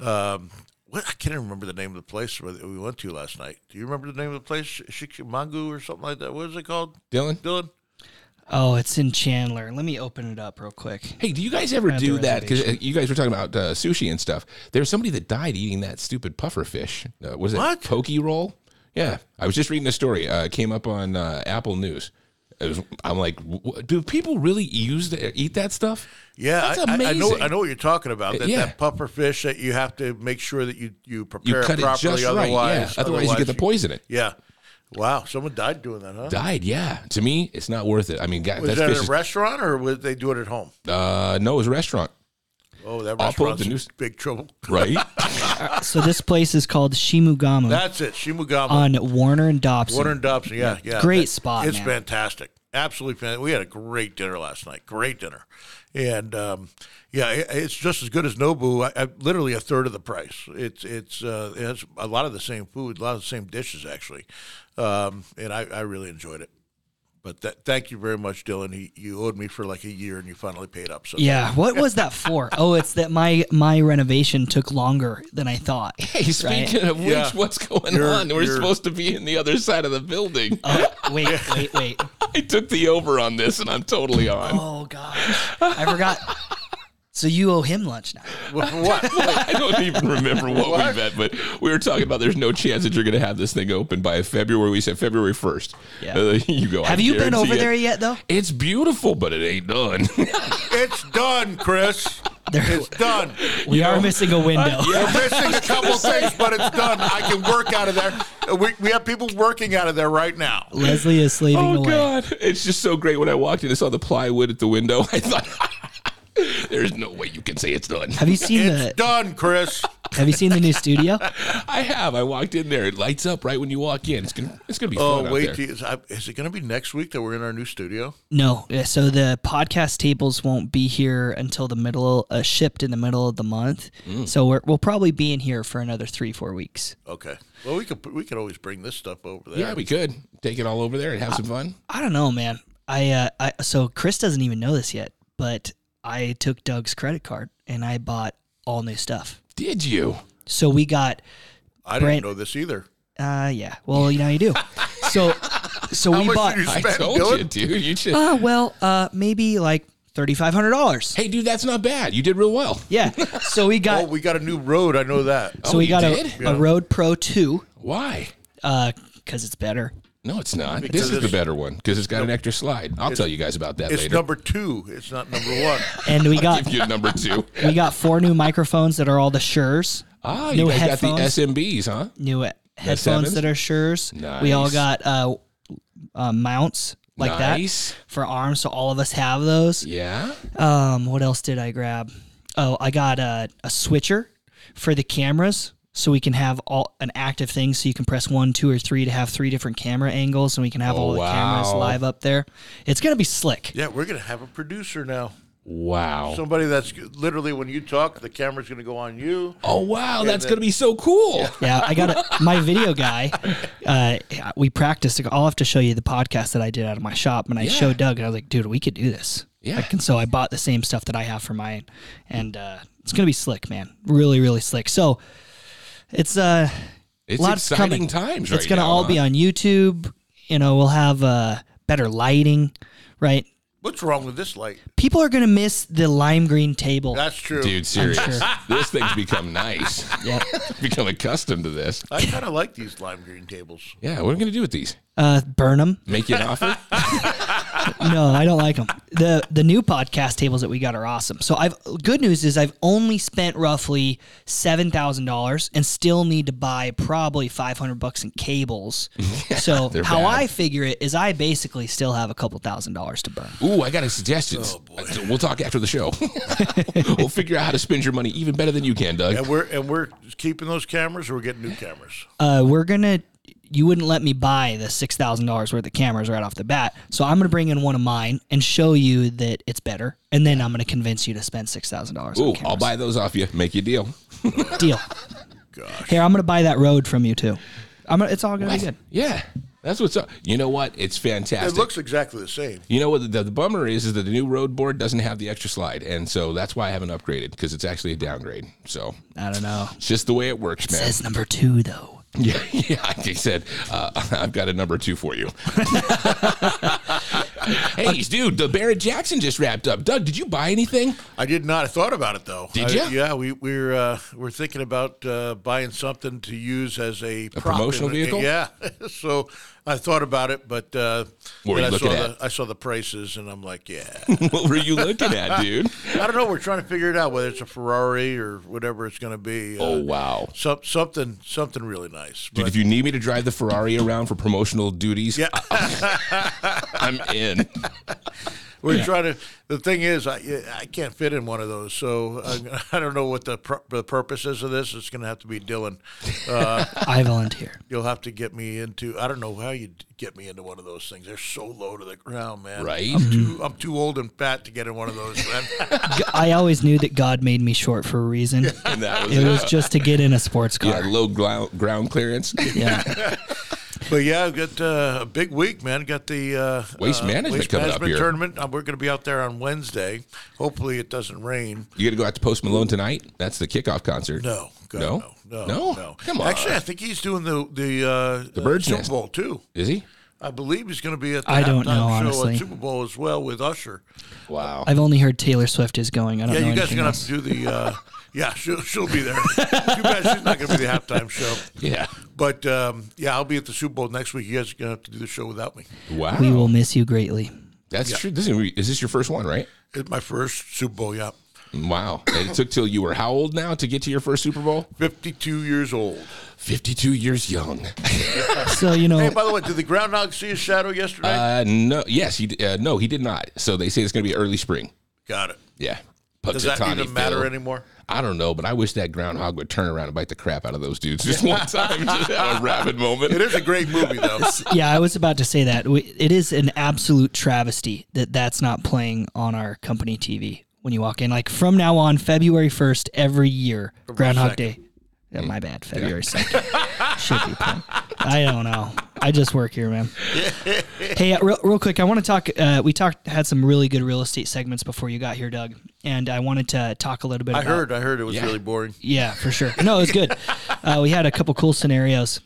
Speaker 7: Um, what I can't even remember the name of the place where we went to last night. Do you remember the name of the place? Shikimangu or something like that. What is it called?
Speaker 1: Dylan.
Speaker 7: Dylan.
Speaker 3: Oh, it's in Chandler. Let me open it up real quick.
Speaker 1: Hey, do you guys ever do that? Because you guys were talking about uh, sushi and stuff. There was somebody that died eating that stupid puffer fish. Uh, was it
Speaker 7: What?
Speaker 1: poke roll? Yeah, I was just reading a story. Uh, it came up on uh, Apple News. It was, I'm like, do people really use the, eat that stuff?
Speaker 7: Yeah,
Speaker 1: That's
Speaker 7: I, I- know. I know what you're talking about. That,
Speaker 1: yeah.
Speaker 7: that puffer fish that you have to make sure that you you
Speaker 1: You
Speaker 7: prepare
Speaker 1: cut
Speaker 7: it
Speaker 1: it
Speaker 7: properly.
Speaker 1: just right.
Speaker 7: otherwise,
Speaker 1: Yeah, otherwise you get the poison. It
Speaker 7: Yeah. Wow, someone died doing that, huh?
Speaker 1: died. Yeah, to me, it's not worth it. I mean, God,
Speaker 7: Was
Speaker 1: that
Speaker 7: that at a
Speaker 1: is,
Speaker 7: restaurant or would they do it at home?
Speaker 1: uh, no, it was a restaurant,
Speaker 7: Oh, that
Speaker 1: I'll up
Speaker 7: restaurant's
Speaker 1: the
Speaker 7: in
Speaker 1: news-
Speaker 7: big trouble.
Speaker 1: right? <laughs>
Speaker 3: So this place is called Shimogamo
Speaker 7: That's it, Shimugama.
Speaker 3: on Warner and Dobson.
Speaker 7: Warner and Dobson, yeah, yeah.
Speaker 3: Great
Speaker 7: That-
Speaker 3: spot,
Speaker 7: It's
Speaker 3: man.
Speaker 7: fantastic. Absolutely fantastic. We had a great dinner last night. Great dinner. And um, yeah, it, it's just as good as Nobu. I, I, literally a third of the price. It's it's uh, it has a lot of the same food, a lot of the same dishes actually, um, and I, I really enjoyed it. But that, thank you very much, Dylan. He, you owed me for like a year, and you finally paid up. So
Speaker 3: Yeah, what was that for? <laughs> oh, it's that my my renovation took longer than I thought.
Speaker 1: Hey, speaking of which,
Speaker 7: Yeah.
Speaker 1: what's going
Speaker 7: You're-
Speaker 1: on? We're
Speaker 7: you're-
Speaker 1: supposed to be in the other side of the building.
Speaker 3: Oh, wait, <laughs> wait, wait.
Speaker 1: I took the over on this, and I'm totally on.
Speaker 3: Oh gosh, I forgot. So you owe him lunch now.
Speaker 7: what? <laughs> what?
Speaker 1: I don't even remember what, we bet, but we were talking about there's no chance that you're going to have this thing open by February. We said February 1st.
Speaker 3: Yeah.
Speaker 1: Uh, <laughs> you go.
Speaker 3: Have
Speaker 1: I
Speaker 3: you been over
Speaker 1: it.
Speaker 3: there yet, though?
Speaker 1: It's beautiful, but it ain't done. <laughs>
Speaker 7: it's done, Chris. It's done.
Speaker 3: We are missing a window.
Speaker 7: We're missing a couple things, but it's done. I can work out of there. We, we have people working out of there right now.
Speaker 3: Leslie is slaving
Speaker 1: oh
Speaker 3: away.
Speaker 1: God, it's just so great. When I walked in and saw the plywood at the window, I thought, "There's no way you can say it's done."
Speaker 3: Have you seen
Speaker 7: It's
Speaker 3: the
Speaker 7: done, Chris.
Speaker 3: Have you seen the new studio? <laughs>
Speaker 1: I have. I walked in there. It lights up right when you walk in. It's gonna it's gonna be
Speaker 7: Oh
Speaker 1: fun
Speaker 7: wait,
Speaker 1: there.
Speaker 7: is, I- is it going to be next week that we're in our new studio?
Speaker 3: No. So the podcast tables won't be here until the middle, uh, shipped in the middle of the month.
Speaker 1: Mm.
Speaker 3: So we're, we'll probably be in here for another three, four weeks.
Speaker 7: Okay. Well, we could we could always bring this stuff over there.
Speaker 1: Yeah, we could take it all over there and have some fun.
Speaker 3: I don't know, man. I, uh, I so Chris doesn't even know this yet, but I took Doug's credit card and I bought all new stuff.
Speaker 1: Did you?
Speaker 3: So we got,
Speaker 7: I didn't know this either.
Speaker 3: uh, yeah. Well, you know you do. <laughs> So, so
Speaker 7: How
Speaker 3: we
Speaker 7: much
Speaker 3: bought.
Speaker 7: did you
Speaker 1: I
Speaker 7: spend,
Speaker 1: told
Speaker 7: Dylan?
Speaker 1: you, dude. You should.
Speaker 3: Uh, well, uh, maybe like thirty five hundred dollars.
Speaker 1: hey, dude, that's not bad. You did real well.
Speaker 3: Yeah. So we got.
Speaker 7: Oh, we got a new road. I know that.
Speaker 3: so
Speaker 1: Oh,
Speaker 3: we
Speaker 1: you
Speaker 3: got
Speaker 1: did?
Speaker 3: a,
Speaker 7: Yeah.
Speaker 3: a Rode Pro two,
Speaker 1: Why?
Speaker 3: uh, because it's better.
Speaker 1: No, it's not.
Speaker 7: Because
Speaker 1: this is the better one because it's got an extra slide. I'll tell you guys about that later.
Speaker 7: It's
Speaker 1: later.
Speaker 7: number two. It's not number one. <laughs>
Speaker 3: And we got
Speaker 1: Give you number two. <laughs>
Speaker 3: we got four new microphones that are all the Shures.
Speaker 1: Ah,
Speaker 3: New
Speaker 1: you guys
Speaker 3: headphones.
Speaker 1: got the SMBs, huh?
Speaker 3: New headphones
Speaker 1: sevens?
Speaker 3: that are Shures. We all
Speaker 1: Nice.
Speaker 3: got uh, uh, mounts like
Speaker 1: Nice.
Speaker 3: that for arms, so all of us have those.
Speaker 1: Yeah.
Speaker 3: Um, what else did I grab? Oh, I got a, a switcher for the cameras, so we can have all an active thing. So you can press one, two, or three to have three different camera angles, and we can have
Speaker 1: Oh,
Speaker 3: all the cameras live up there. It's gonna be slick.
Speaker 7: Yeah, we're gonna have a producer now.
Speaker 1: Wow.
Speaker 7: Somebody that's literally when you talk, the camera's gonna go on you.
Speaker 1: oh wow, that's
Speaker 7: then-
Speaker 1: gonna be so cool.
Speaker 3: Yeah, I got a, <laughs> my video guy. Uh, we practiced. I'll have to show you the podcast that I did out of my shop, and I
Speaker 1: Yeah.
Speaker 3: showed Doug, and I was like, "Dude, we could do this."
Speaker 1: Yeah.
Speaker 3: Like, and so I bought the same stuff that I have for mine, and uh, it's gonna be slick, man. Really, really slick. So it's uh,
Speaker 1: It's
Speaker 3: lots
Speaker 1: exciting
Speaker 3: coming.
Speaker 1: times right
Speaker 3: It's gonna all
Speaker 1: huh?
Speaker 3: be on YouTube. You know, we'll have uh, better lighting, right?
Speaker 7: What's wrong with this light?
Speaker 3: People are gonna miss the lime green table.
Speaker 7: That's true.
Speaker 1: Dude, serious.
Speaker 3: sure. <laughs>
Speaker 1: This thing's become nice. <laughs>
Speaker 3: yeah. <laughs>
Speaker 1: become accustomed to this.
Speaker 7: I kind of like these lime green tables.
Speaker 1: Yeah, what are we gonna do with these?
Speaker 3: Uh, burn them.
Speaker 1: Make you an offer?
Speaker 3: no, I don't like them. the The new podcast tables that we got are awesome. So I've good news is I've only spent roughly seven thousand dollars and still need to buy probably five hundred bucks in cables. so how
Speaker 1: bad.
Speaker 3: I figure it is I basically still have a couple thousand dollars to burn.
Speaker 1: Ooh, I got a suggestion.
Speaker 7: Oh,
Speaker 1: We'll talk after the show. <laughs> we'll figure out how to spend your money even better than you can, Doug.
Speaker 7: And we're and we're keeping those cameras, or we're getting new cameras.
Speaker 3: Uh, we're gonna. You wouldn't let me buy the six thousand dollars worth of cameras right off the bat, so I'm gonna bring in one of mine and show you that it's better, and then I'm gonna convince you to spend six thousand dollars.
Speaker 1: Ooh, I'll buy those off you. Make you a deal.
Speaker 3: deal. Here, I'm gonna buy that Rode from you too. I'm gonna, it's all gonna be good.
Speaker 1: Yeah, that's what's up. You know what? It's fantastic.
Speaker 7: It looks exactly the same.
Speaker 1: you know what the, the bummer is? Is that the new Rode board doesn't have the extra slide, and so that's why I haven't upgraded because it's actually a downgrade. So
Speaker 3: I don't know.
Speaker 1: it's just the way it works, man.
Speaker 3: Says number two though. <laughs>
Speaker 1: Yeah, yeah. Like I said, uh, <laughs> I've got a number two for you. <laughs> <laughs> hey, dude, the Barrett Jackson just wrapped up. Doug, did you buy anything?
Speaker 7: I did not. I thought about it though.
Speaker 1: Did
Speaker 7: I-
Speaker 1: ya?
Speaker 7: Yeah, we we're uh, we're thinking about uh, buying something to use as a, prop
Speaker 1: promotional
Speaker 7: in-
Speaker 1: vehicle?
Speaker 7: Yeah. <laughs> so I thought about it, but uh,
Speaker 1: What were you
Speaker 7: I saw
Speaker 1: looking
Speaker 7: the? I saw the prices, and I'm like, yeah. <laughs>
Speaker 1: what were you looking at, dude?
Speaker 7: I don't know. We're trying to figure it out whether it's a Ferrari or whatever it's going to be.
Speaker 1: Oh
Speaker 7: Uh,
Speaker 1: wow.
Speaker 7: some, something something really nice.
Speaker 1: Dude,
Speaker 7: But
Speaker 1: if you need me to drive the Ferrari around for promotional duties,
Speaker 7: yeah,
Speaker 1: I'm in. <laughs>
Speaker 7: we're trying to. The thing is, I I can't fit in one of those, so I, <laughs> I don't know what the pur- the purpose is of this. It's going to have to be Dylan. Uh,
Speaker 3: I volunteer.
Speaker 7: you'll have to get me into. I don't know how you get me into one of those things. They're so low to the ground, man.
Speaker 1: Right?
Speaker 7: I'm too I'm too old and fat to get in one of those. Man. <laughs>
Speaker 3: G- I always knew that God made me short for a reason.
Speaker 1: And that was
Speaker 3: It
Speaker 1: it.
Speaker 3: was just to get in a sports car.
Speaker 1: yeah,
Speaker 3: car.
Speaker 1: low glo- ground clearance.
Speaker 3: Yeah.
Speaker 7: But yeah, I've got uh, a big week, man. Got the uh,
Speaker 1: Waste
Speaker 7: uh,
Speaker 1: management
Speaker 7: waste
Speaker 1: coming up here.
Speaker 7: tournament. Uh, we're going to be out there on Wednesday. Hopefully, it doesn't rain.
Speaker 1: You going to go out to Post Malone tonight. That's the kickoff concert.
Speaker 7: No, God,
Speaker 1: No?
Speaker 7: no, no,
Speaker 1: No?
Speaker 7: no.
Speaker 1: Come on.
Speaker 7: Actually, I think he's doing the the uh, the
Speaker 1: Bird's
Speaker 7: Super
Speaker 1: Nest.
Speaker 7: Bowl too.
Speaker 1: Is he?
Speaker 7: I believe he's going to be at the
Speaker 3: I don't know,
Speaker 7: show
Speaker 3: honestly.
Speaker 7: at Super Bowl as well with Usher.
Speaker 1: Wow.
Speaker 3: I've only heard Taylor Swift is going. I don't
Speaker 7: Yeah,
Speaker 3: know
Speaker 7: you guys are going to have to do the. <laughs> Yeah, she'll she'll be there. Too bad she's not going to be the halftime show.
Speaker 1: yeah.
Speaker 7: But um, yeah, I'll be at the Super Bowl next week. You guys are going to have to do the show without me.
Speaker 1: Wow.
Speaker 3: We will miss you greatly.
Speaker 1: That's true. This is, is this your first one, right?
Speaker 7: It's my first Super Bowl. Yeah,
Speaker 1: Wow. And it took till you were how old now to get to your first Super Bowl?
Speaker 7: fifty-two years old.
Speaker 1: 52 years young. <laughs>
Speaker 3: So you know,
Speaker 7: Hey, by the way, did the groundhog see his shadow yesterday?
Speaker 1: Uh, no, yes, he d- uh, no, he did not. So they say it's going to be early spring.
Speaker 7: Got it.
Speaker 1: Yeah.
Speaker 7: Does that
Speaker 1: Punxsutawney
Speaker 7: even matter
Speaker 1: Phil.
Speaker 7: anymore?
Speaker 1: I don't know, but I wish that groundhog would turn around and bite the crap out of those dudes just one <laughs> time, <laughs> just a rabid moment.
Speaker 7: It is a great movie, though. <laughs>
Speaker 3: yeah, I was about to say that. It is an absolute travesty that that's not playing on our company TV when you walk in. Like from now on, February 1st, every year, Groundhog
Speaker 7: 2nd.
Speaker 3: Day. Yeah, my bad. February 2nd. Should be playing. I don't know. I just work here, man. hey, uh, real, real quick, I want to talk. Uh, we talked, had some really good real estate segments before you got here, Doug. And I wanted to talk a little bit
Speaker 7: I
Speaker 3: about
Speaker 7: heard. I heard it was really boring.
Speaker 3: yeah, for sure. No, it was good. <laughs> uh, we had a couple cool scenarios.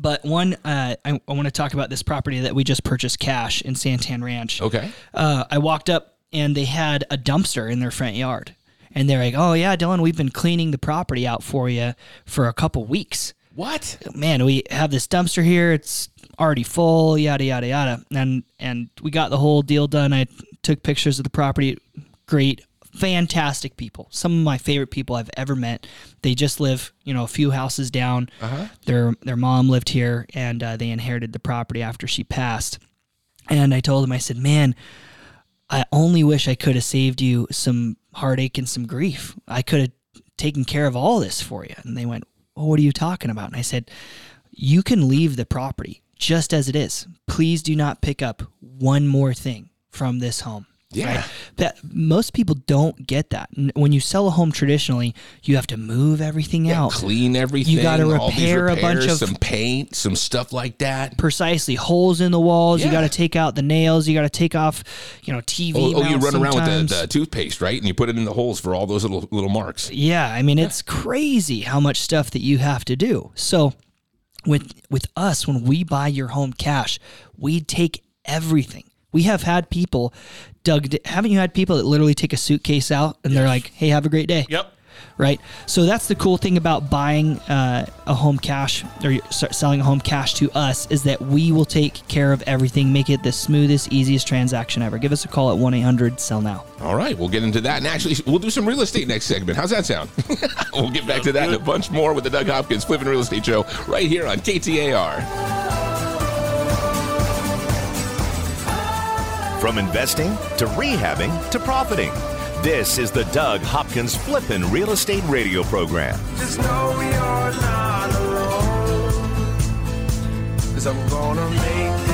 Speaker 3: But one, uh, I, I want to talk about this property that we just purchased cash in Santan Ranch.
Speaker 1: Okay.
Speaker 3: Uh, I walked up and they had a dumpster in their front yard. And they're like, oh, yeah, Dylan, we've been cleaning the property out for you for a couple weeks.
Speaker 1: What?
Speaker 3: Man, we have this dumpster here. It's already full, yada, yada, yada. And, and we got the whole deal done. I took pictures of the property. Great fantastic people. Some of my favorite people I've ever met. They just live, you know, a few houses down. Their their mom lived here, and uh, they inherited the property after she passed. And I told them, I said, "Man, I only wish I could have saved you some heartache and some grief. I could have taken care of all this for you." And they went, well, "What are you talking about?" And I said, "You can leave the property just as it is. Please do not pick up one more thing from this home."
Speaker 1: Yeah.
Speaker 3: Right? That most people don't get that. When you sell a home traditionally, you have to move everything out.
Speaker 1: Clean everything.
Speaker 3: You
Speaker 1: all these
Speaker 3: repair a bunch
Speaker 1: repairs,
Speaker 3: of-
Speaker 1: some paint, some stuff like that.
Speaker 3: Precisely, holes in the walls. You got to take out the nails. You got to take off, you know, TV.
Speaker 1: Oh, oh, you run around with the, the toothpaste, right? And you put it in the holes for all those little little marks.
Speaker 3: Yeah, I mean it's crazy how much stuff that you have to do. So with with us when we buy your home cash, we take everything. We have had people, Doug, d- haven't you had people that literally take a suitcase out and they're like, "Hey, have a great day."
Speaker 7: Yep.
Speaker 3: Right. So that's the cool thing about buying uh, a home cash or selling a home cash to us is that we will take care of everything, make it the smoothest, easiest transaction ever. Give us a call at one eight hundred sell now.
Speaker 1: All right, we'll get into that. And actually, we'll do some real estate next segment. How's that sound? <laughs> we'll get back to that and a bunch more with the Doug Hopkins Flipping Real Estate Show right here on KTAR.
Speaker 4: From investing to rehabbing to profiting. This is the Doug Hopkins Flippin' Real Estate Radio Program.
Speaker 5: Just know you're not alone. Cause I'm gonna make this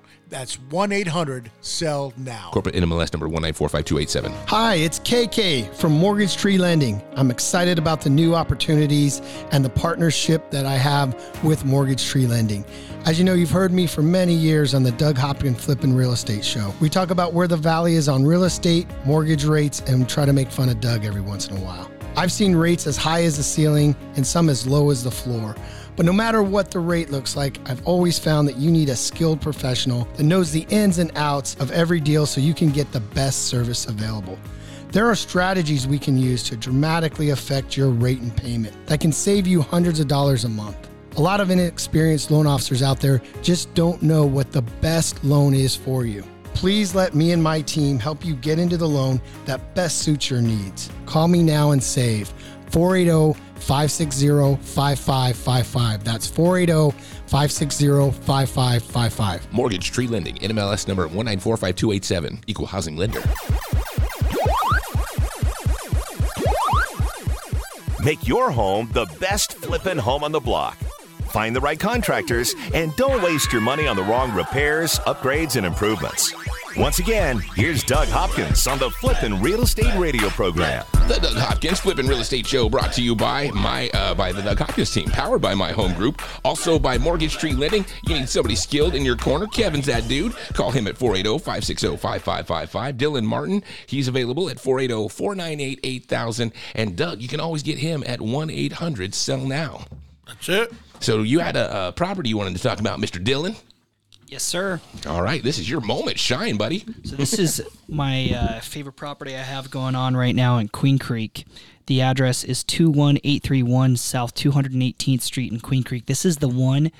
Speaker 6: That's 1 800 SELL NOW.
Speaker 1: Corporate NMLS number 1945287.
Speaker 2: Hi, it's KK from Mortgage Tree Lending. I'm excited about the new opportunities and the partnership that I have with Mortgage Tree Lending. As you know, you've heard me for many years on the Doug Hopkins Flippin' Real Estate Show. We talk about where the valley is on real estate, mortgage rates, and try to make fun of Doug every once in a while. I've seen rates as high as the ceiling and some as low as the floor. But no matter what the rate looks like, I've always found that you need a skilled professional that knows the ins and outs of every deal so you can get the best service available. There are strategies we can use to dramatically affect your rate and payment that can save you hundreds of dollars a month. A lot of inexperienced loan officers out there just don't know what the best loan is for you. Please let me and my team help you get into the loan that best suits your needs. Call me now and save 480 560 5555. That's 480 560 5555.
Speaker 1: Mortgage Tree Lending, NMLS number 1945287. Equal housing lender.
Speaker 4: Make your home the best flippin' home on the block. Find the right contractors and don't waste your money on the wrong repairs, upgrades, and improvements. Once again, here's Doug Hopkins on the Flippin' Real Estate Radio program.
Speaker 1: The Doug Hopkins Flippin' Real Estate Show brought to you by my uh, by the Doug Hopkins team, powered by my home group, also by Mortgage Tree Lending. You need somebody skilled in your corner. Kevin's that dude. Call him at 480-560-5555. Dylan Martin, he's available at 480-498-8000. And Doug, you can always get him at 1-800-SELL-NOW.
Speaker 7: That's it.
Speaker 1: So you had a, a property you wanted to talk about, Mr. Dylan.
Speaker 3: Yes, sir.
Speaker 1: All right, this is your moment. Shine, buddy.
Speaker 3: So this is my uh, favorite property I have going on right now in Queen Creek. The address is 21831 South 218th Street in Queen Creek. This is the one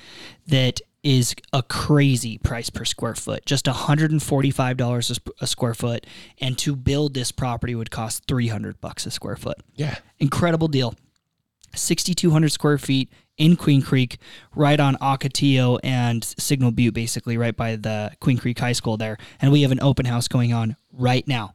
Speaker 3: that is a crazy price per square foot, just $145 a a square foot, and to build this property would cost 300 bucks a square foot.
Speaker 1: Yeah.
Speaker 3: Incredible deal. 6,200 square feet in Queen Creek, right on Ocotillo and Signal Butte, basically right by the Queen Creek High School there. And we have an open house going on right now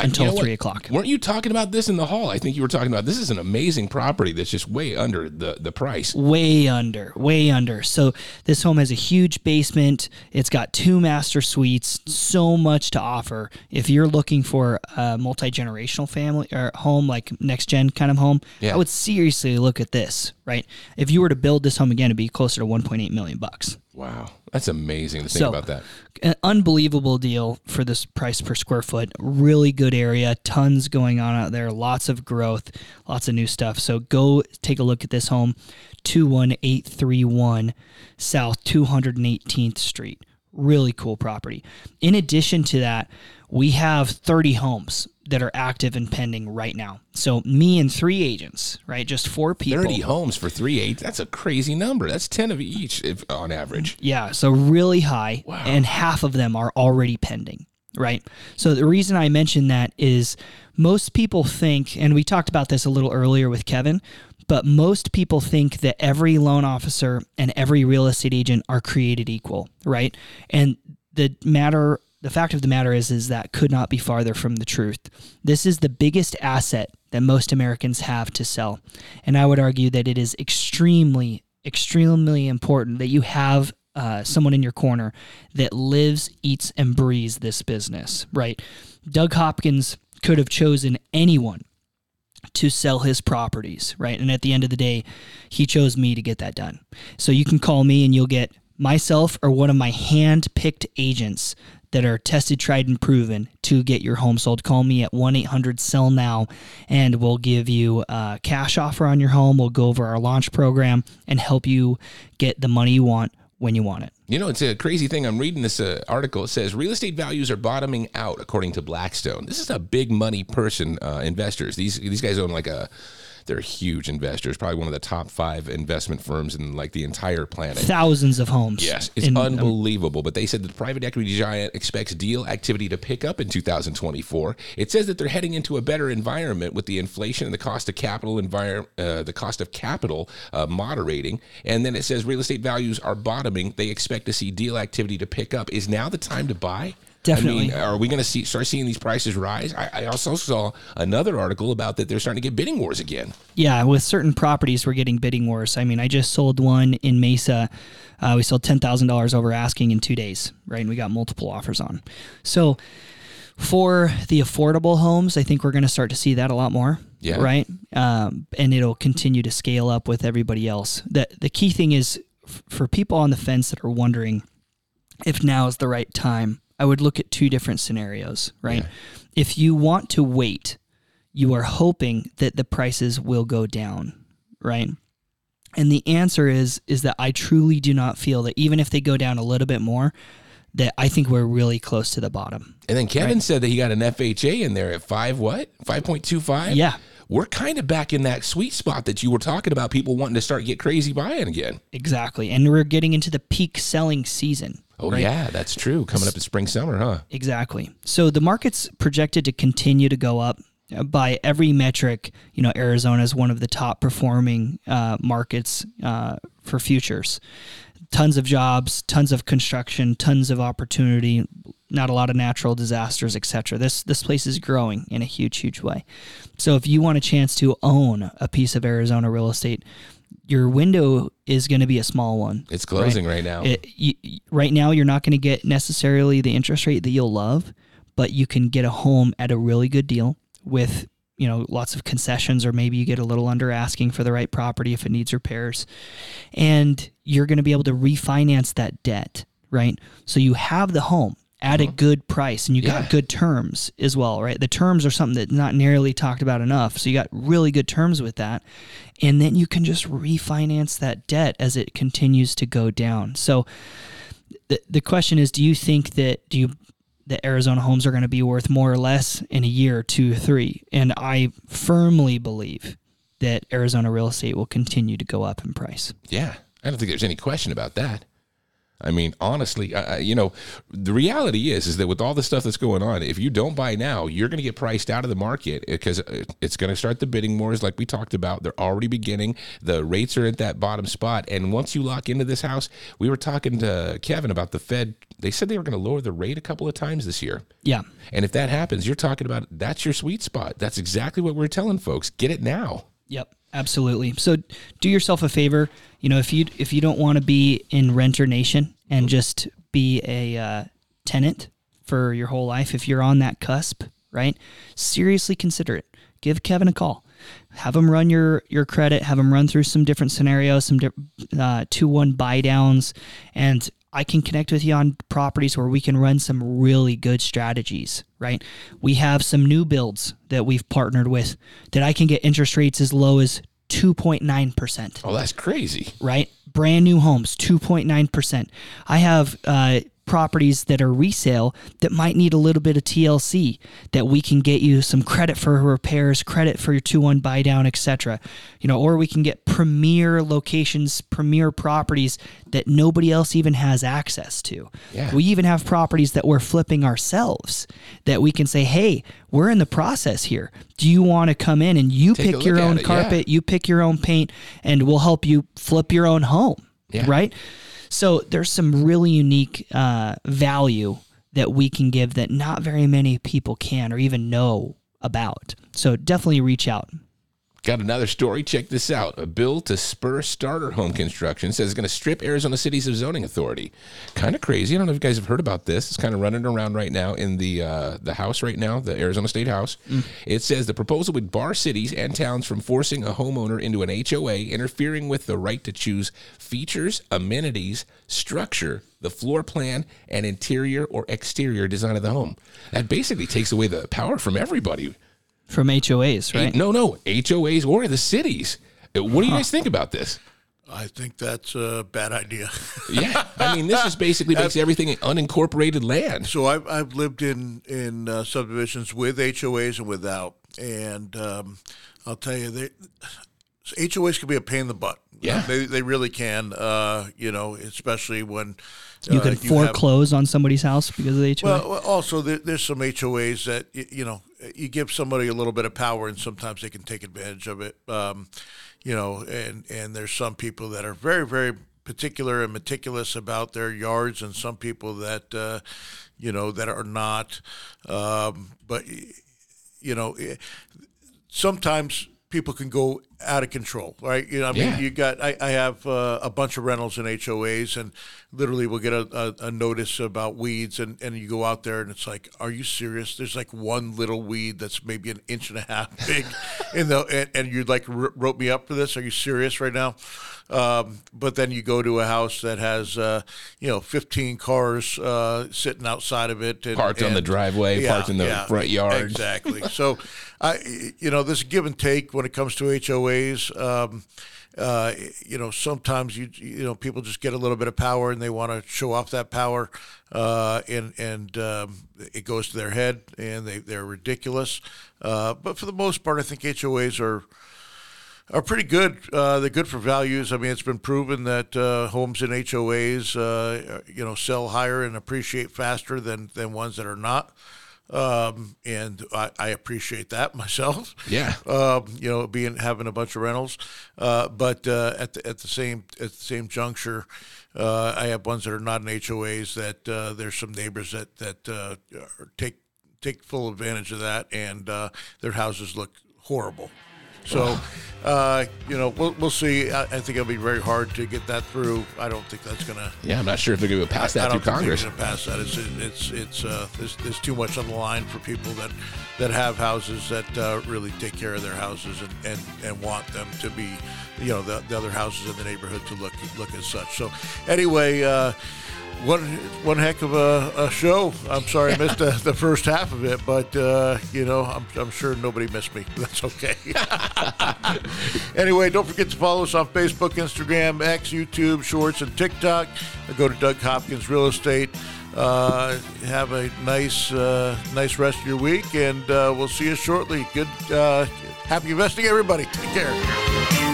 Speaker 3: until
Speaker 1: You know what?
Speaker 3: three o'clock.
Speaker 1: Weren't you talking about this in the hall? I think you were talking about this is an amazing property that's just way under the, the price.
Speaker 3: Way under, way under. So this home has a huge basement. It's got two master suites. So much to offer. If you're looking for a multi generational family or home, like next gen kind of home,
Speaker 1: Yeah.
Speaker 3: I would seriously look at this. Right? If you were to build this home again, it'd be closer to 1.8 million bucks.
Speaker 1: Wow. That's amazing to think
Speaker 3: So-
Speaker 1: about that.
Speaker 3: an unbelievable deal for this price per square foot. Really good area, tons going on out there, lots of growth, lots of new stuff. So go take a look at this home, 21831 South 218th Street. Really cool property. In addition to that, we have 30 homes that are active and pending right now. So me and three agents, right? Just four people.
Speaker 1: 30 homes for three eight. That's a crazy number. That's 10 of each if, on average.
Speaker 3: Yeah, so really high,
Speaker 1: Wow.
Speaker 3: and half of them are already pending, right? So the reason I mention that is most people think, and we talked about this a little earlier with Kevin, but most people think that every loan officer and every real estate agent are created equal, right? And the matter the fact of the matter is is that could not be farther from the truth. This is the biggest asset that most Americans have to sell. And I would argue that it is extremely extremely important that you have uh, someone in your corner that lives, eats, and breathes this business, right? Doug Hopkins could have chosen anyone to sell his properties, right? And at the end of the day, he chose me to get that done. So you can call me and you'll get myself or one of my hand picked agents that are tested, tried, and proven to get your home sold. Call me at 1 800 Sell Now and we'll give you a cash offer on your home. We'll go over our launch program and help you get the money you want when you want it.
Speaker 1: You know, it's a crazy thing. I'm reading this uh, article. It says real estate values are bottoming out, according to Blackstone. This is a big money person, uh, investors. These these guys own like a, they're huge investors. Probably one of the top five investment firms in like the entire planet.
Speaker 3: Thousands of homes.
Speaker 1: Yes, it's
Speaker 3: in-
Speaker 1: unbelievable. But they said that the private equity giant expects deal activity to pick up in 2024. It says that they're heading into a better environment with the inflation and the cost of capital envir- uh, the cost of capital uh, moderating. And then it says real estate values are bottoming. They expect to see deal activity to pick up. Is now the time to buy?
Speaker 3: Definitely.
Speaker 1: I mean, are we going to see start seeing these prices rise? I, I also saw another article about that they're starting to get bidding wars again.
Speaker 3: Yeah, with certain properties, we're getting bidding wars. I mean, I just sold one in Mesa. Uh, we sold ten thousand dollars over asking in two days, right? And we got multiple offers on. So, for the affordable homes, I think we're going to start to see that a lot more.
Speaker 1: Yeah.
Speaker 3: Right. Um, and it'll continue to scale up with everybody else. The the key thing is f- for people on the fence that are wondering if now is the right time. I would look at two different scenarios. Right. If you want to wait you are hoping that the prices will go down, right? And the answer is is that I truly do not feel that even if they go down a little bit more, that I think we're really close to the bottom.
Speaker 1: And then Kevin said that he got an FHA in there at five what? Five point two five?
Speaker 3: Yeah.
Speaker 1: We're kind of back in that sweet spot that you were talking about, people wanting to start get crazy buying again.
Speaker 3: Exactly. And we're getting into the peak selling season.
Speaker 1: Oh
Speaker 3: right?
Speaker 1: yeah, that's true. Coming up in spring summer, huh?
Speaker 3: Exactly. So the market's projected to continue to go up uh, by every metric. You know, Arizona is one of the top performing uh, markets uh, for futures. Tons of jobs, tons of construction, tons of opportunity. Not a lot of natural disasters, etc. This this place is growing in a huge, huge way. So if you want a chance to own a piece of Arizona real estate, your window is going to be a small one.
Speaker 1: It's closing right, now.
Speaker 3: It, you, right now, you're not going to get necessarily the interest rate that you'll love, but you can get a home at a really good deal with you know lots of concessions or maybe you get a little under asking for the right property if it needs repairs and you're going to be able to refinance that debt right so you have the home at a good price and you
Speaker 1: Yeah.
Speaker 3: got good terms as well right the terms are something that's not nearly talked about enough so you got really good terms with that and then you can just refinance that debt as it continues to go down so the, the question is do you think that do you that Arizona homes are going to be worth more or less in a year, two, three. And I firmly believe that Arizona real estate will continue to go up in price.
Speaker 1: Yeah, I don't think there's any question about that. I mean, honestly, I, you know, the reality is is that with all the stuff that's going on, if you don't buy now, you're going to get priced out of the market uh, because uh, it's going to start the bidding wars, like we talked about. They're already beginning. The rates are at that bottom spot, and once you lock into this house, we were talking to Kevin about the Fed. They said they were going to lower the rate a couple of times this year.
Speaker 3: Yeah.
Speaker 1: And if that happens, you're talking about that's your sweet spot. That's exactly what we're telling folks. Get it now.
Speaker 3: Yep, absolutely. So do yourself a favor. You know, if you if you don't want to be in renter nation and just be a uh, tenant for your whole life, if you're on that cusp, right? Seriously consider it. Give Kevin a call. Have him run your your credit. Have him run through some different scenarios, some di- uh, two one buy downs, and I can connect with you on properties where we can run some really good strategies, right? We have some new builds that we've partnered with that I can get interest rates as low as 2.9%,
Speaker 1: Oh, that's crazy.
Speaker 3: right? Brand new homes, 2.9%. I have uh, properties that are resale that might need a little bit of TLC that we can get you some credit for repairs, credit for your 2-1 buy down, etc. You know, or we can get premier locations, premier properties that nobody else even has access to.
Speaker 1: Yeah.
Speaker 3: We even have properties that we're flipping ourselves that we can say, "Hey, we're in the process here. Do you want to come in and you
Speaker 1: Take
Speaker 3: pick your own
Speaker 1: it, yeah.
Speaker 3: carpet, you pick your own paint, and we'll help you flip your own home?"
Speaker 1: Yeah.
Speaker 3: Right? So there's some really unique uh, value that we can give that not very many people can or even know about. So definitely reach out.
Speaker 1: Got another story. Check this out. A bill to spur starter home construction says it's going to strip Arizona cities of zoning authority. Kind of crazy. I don't know if you guys have heard about this. It's kind of running around right now in the uh, the House right now, the Arizona State House. It says the proposal would bar cities and towns from forcing a homeowner into an HOA, interfering with the right to choose features, amenities, structure, the floor plan, and interior or exterior design of the home. That basically takes away the power from everybody.
Speaker 3: From HOAs, right?
Speaker 1: No, no, HOAs or the cities. Uh, What do you guys think about this?
Speaker 7: I think that's a bad idea.
Speaker 1: Yeah, I <laughs> mean, this just basically makes everything unincorporated land.
Speaker 7: So I've, I've lived in in uh, subdivisions with HOAs and without, and um, I'll tell you, they, HOAs can be a pain in the butt.
Speaker 1: Yeah.
Speaker 7: they they really can. Uh, you know, especially when
Speaker 3: You
Speaker 7: uh,
Speaker 3: can
Speaker 7: have-
Speaker 3: foreclose on somebody's house because of the HOA.
Speaker 7: well, also there, there's some HOAs that y- you know you give somebody a little bit of power, and sometimes they can take advantage of it. Um, you know, and and there's some people that are very very particular and meticulous about their yards, and some people that uh, you know that are not. Um, but you know, eh, sometimes people can go out of control, right? You know, I mean,
Speaker 1: Yeah.
Speaker 7: you got I, I have uh, a bunch of rentals in HOAs, and literally we'll get a, a, a notice about weeds, and, and you go out there, and it's like, are you serious? There's like one little weed that's maybe an inch and a half <laughs> big, in the and, and you like wr- wrote me up for this? Are you serious right now? Um, but then you go to a house that has uh, you know 15 cars uh, sitting outside of it, and,
Speaker 1: Parked on the
Speaker 7: and-
Speaker 1: driveway, parked in the front yard.
Speaker 7: Exactly. So, I, you know, this give and take when it comes to HOAs. Um, uh, you know, sometimes you you know people just get a little bit of power and they want to show off that power, uh, and and um, it goes to their head and they they're ridiculous. Uh, but for the most part, I think HOAs are are pretty good. Uh, they're good for values. I mean, it's been proven that uh, homes in HOAs, uh, you know, sell higher and appreciate faster than than ones that are not. Um, and I, I appreciate that <laughs> myself.
Speaker 1: Yeah.
Speaker 7: Um, you know, being having a bunch of rentals, uh, but uh, at the at the same at the same juncture, uh, I have ones that are not in HOAs. That uh, there's some neighbors that that uh, take take full advantage of that, and uh, their houses look horrible. So, uh, you know, we'll, we'll see. I, I think it'll be very hard to get that through. I don't think that's going to.
Speaker 1: Yeah, I'm not sure if they're going to pass
Speaker 7: I
Speaker 1: that
Speaker 7: don't
Speaker 1: through Congress.
Speaker 7: they're going to pass that. It's it's it's uh, there's, there's too much on the line for people that that have houses that uh, really take care of their houses and, and, and want them to be, you know, the, the other houses in the neighborhood to look look as such. So, anyway. Uh, one one heck of a, a show. I'm sorry I missed the, <laughs> the first half of it, but uh, you know I'm, I'm sure nobody missed me. <laughs> That's okay. <laughs> anyway, don't forget to follow us on Facebook, Instagram, X, YouTube, Shorts, and TikTok. Go to Doug Hopkins Real Estate. Uh, have a nice uh, nice rest of your week, and uh, we'll see you shortly. Good, uh, happy investing, everybody. Take care.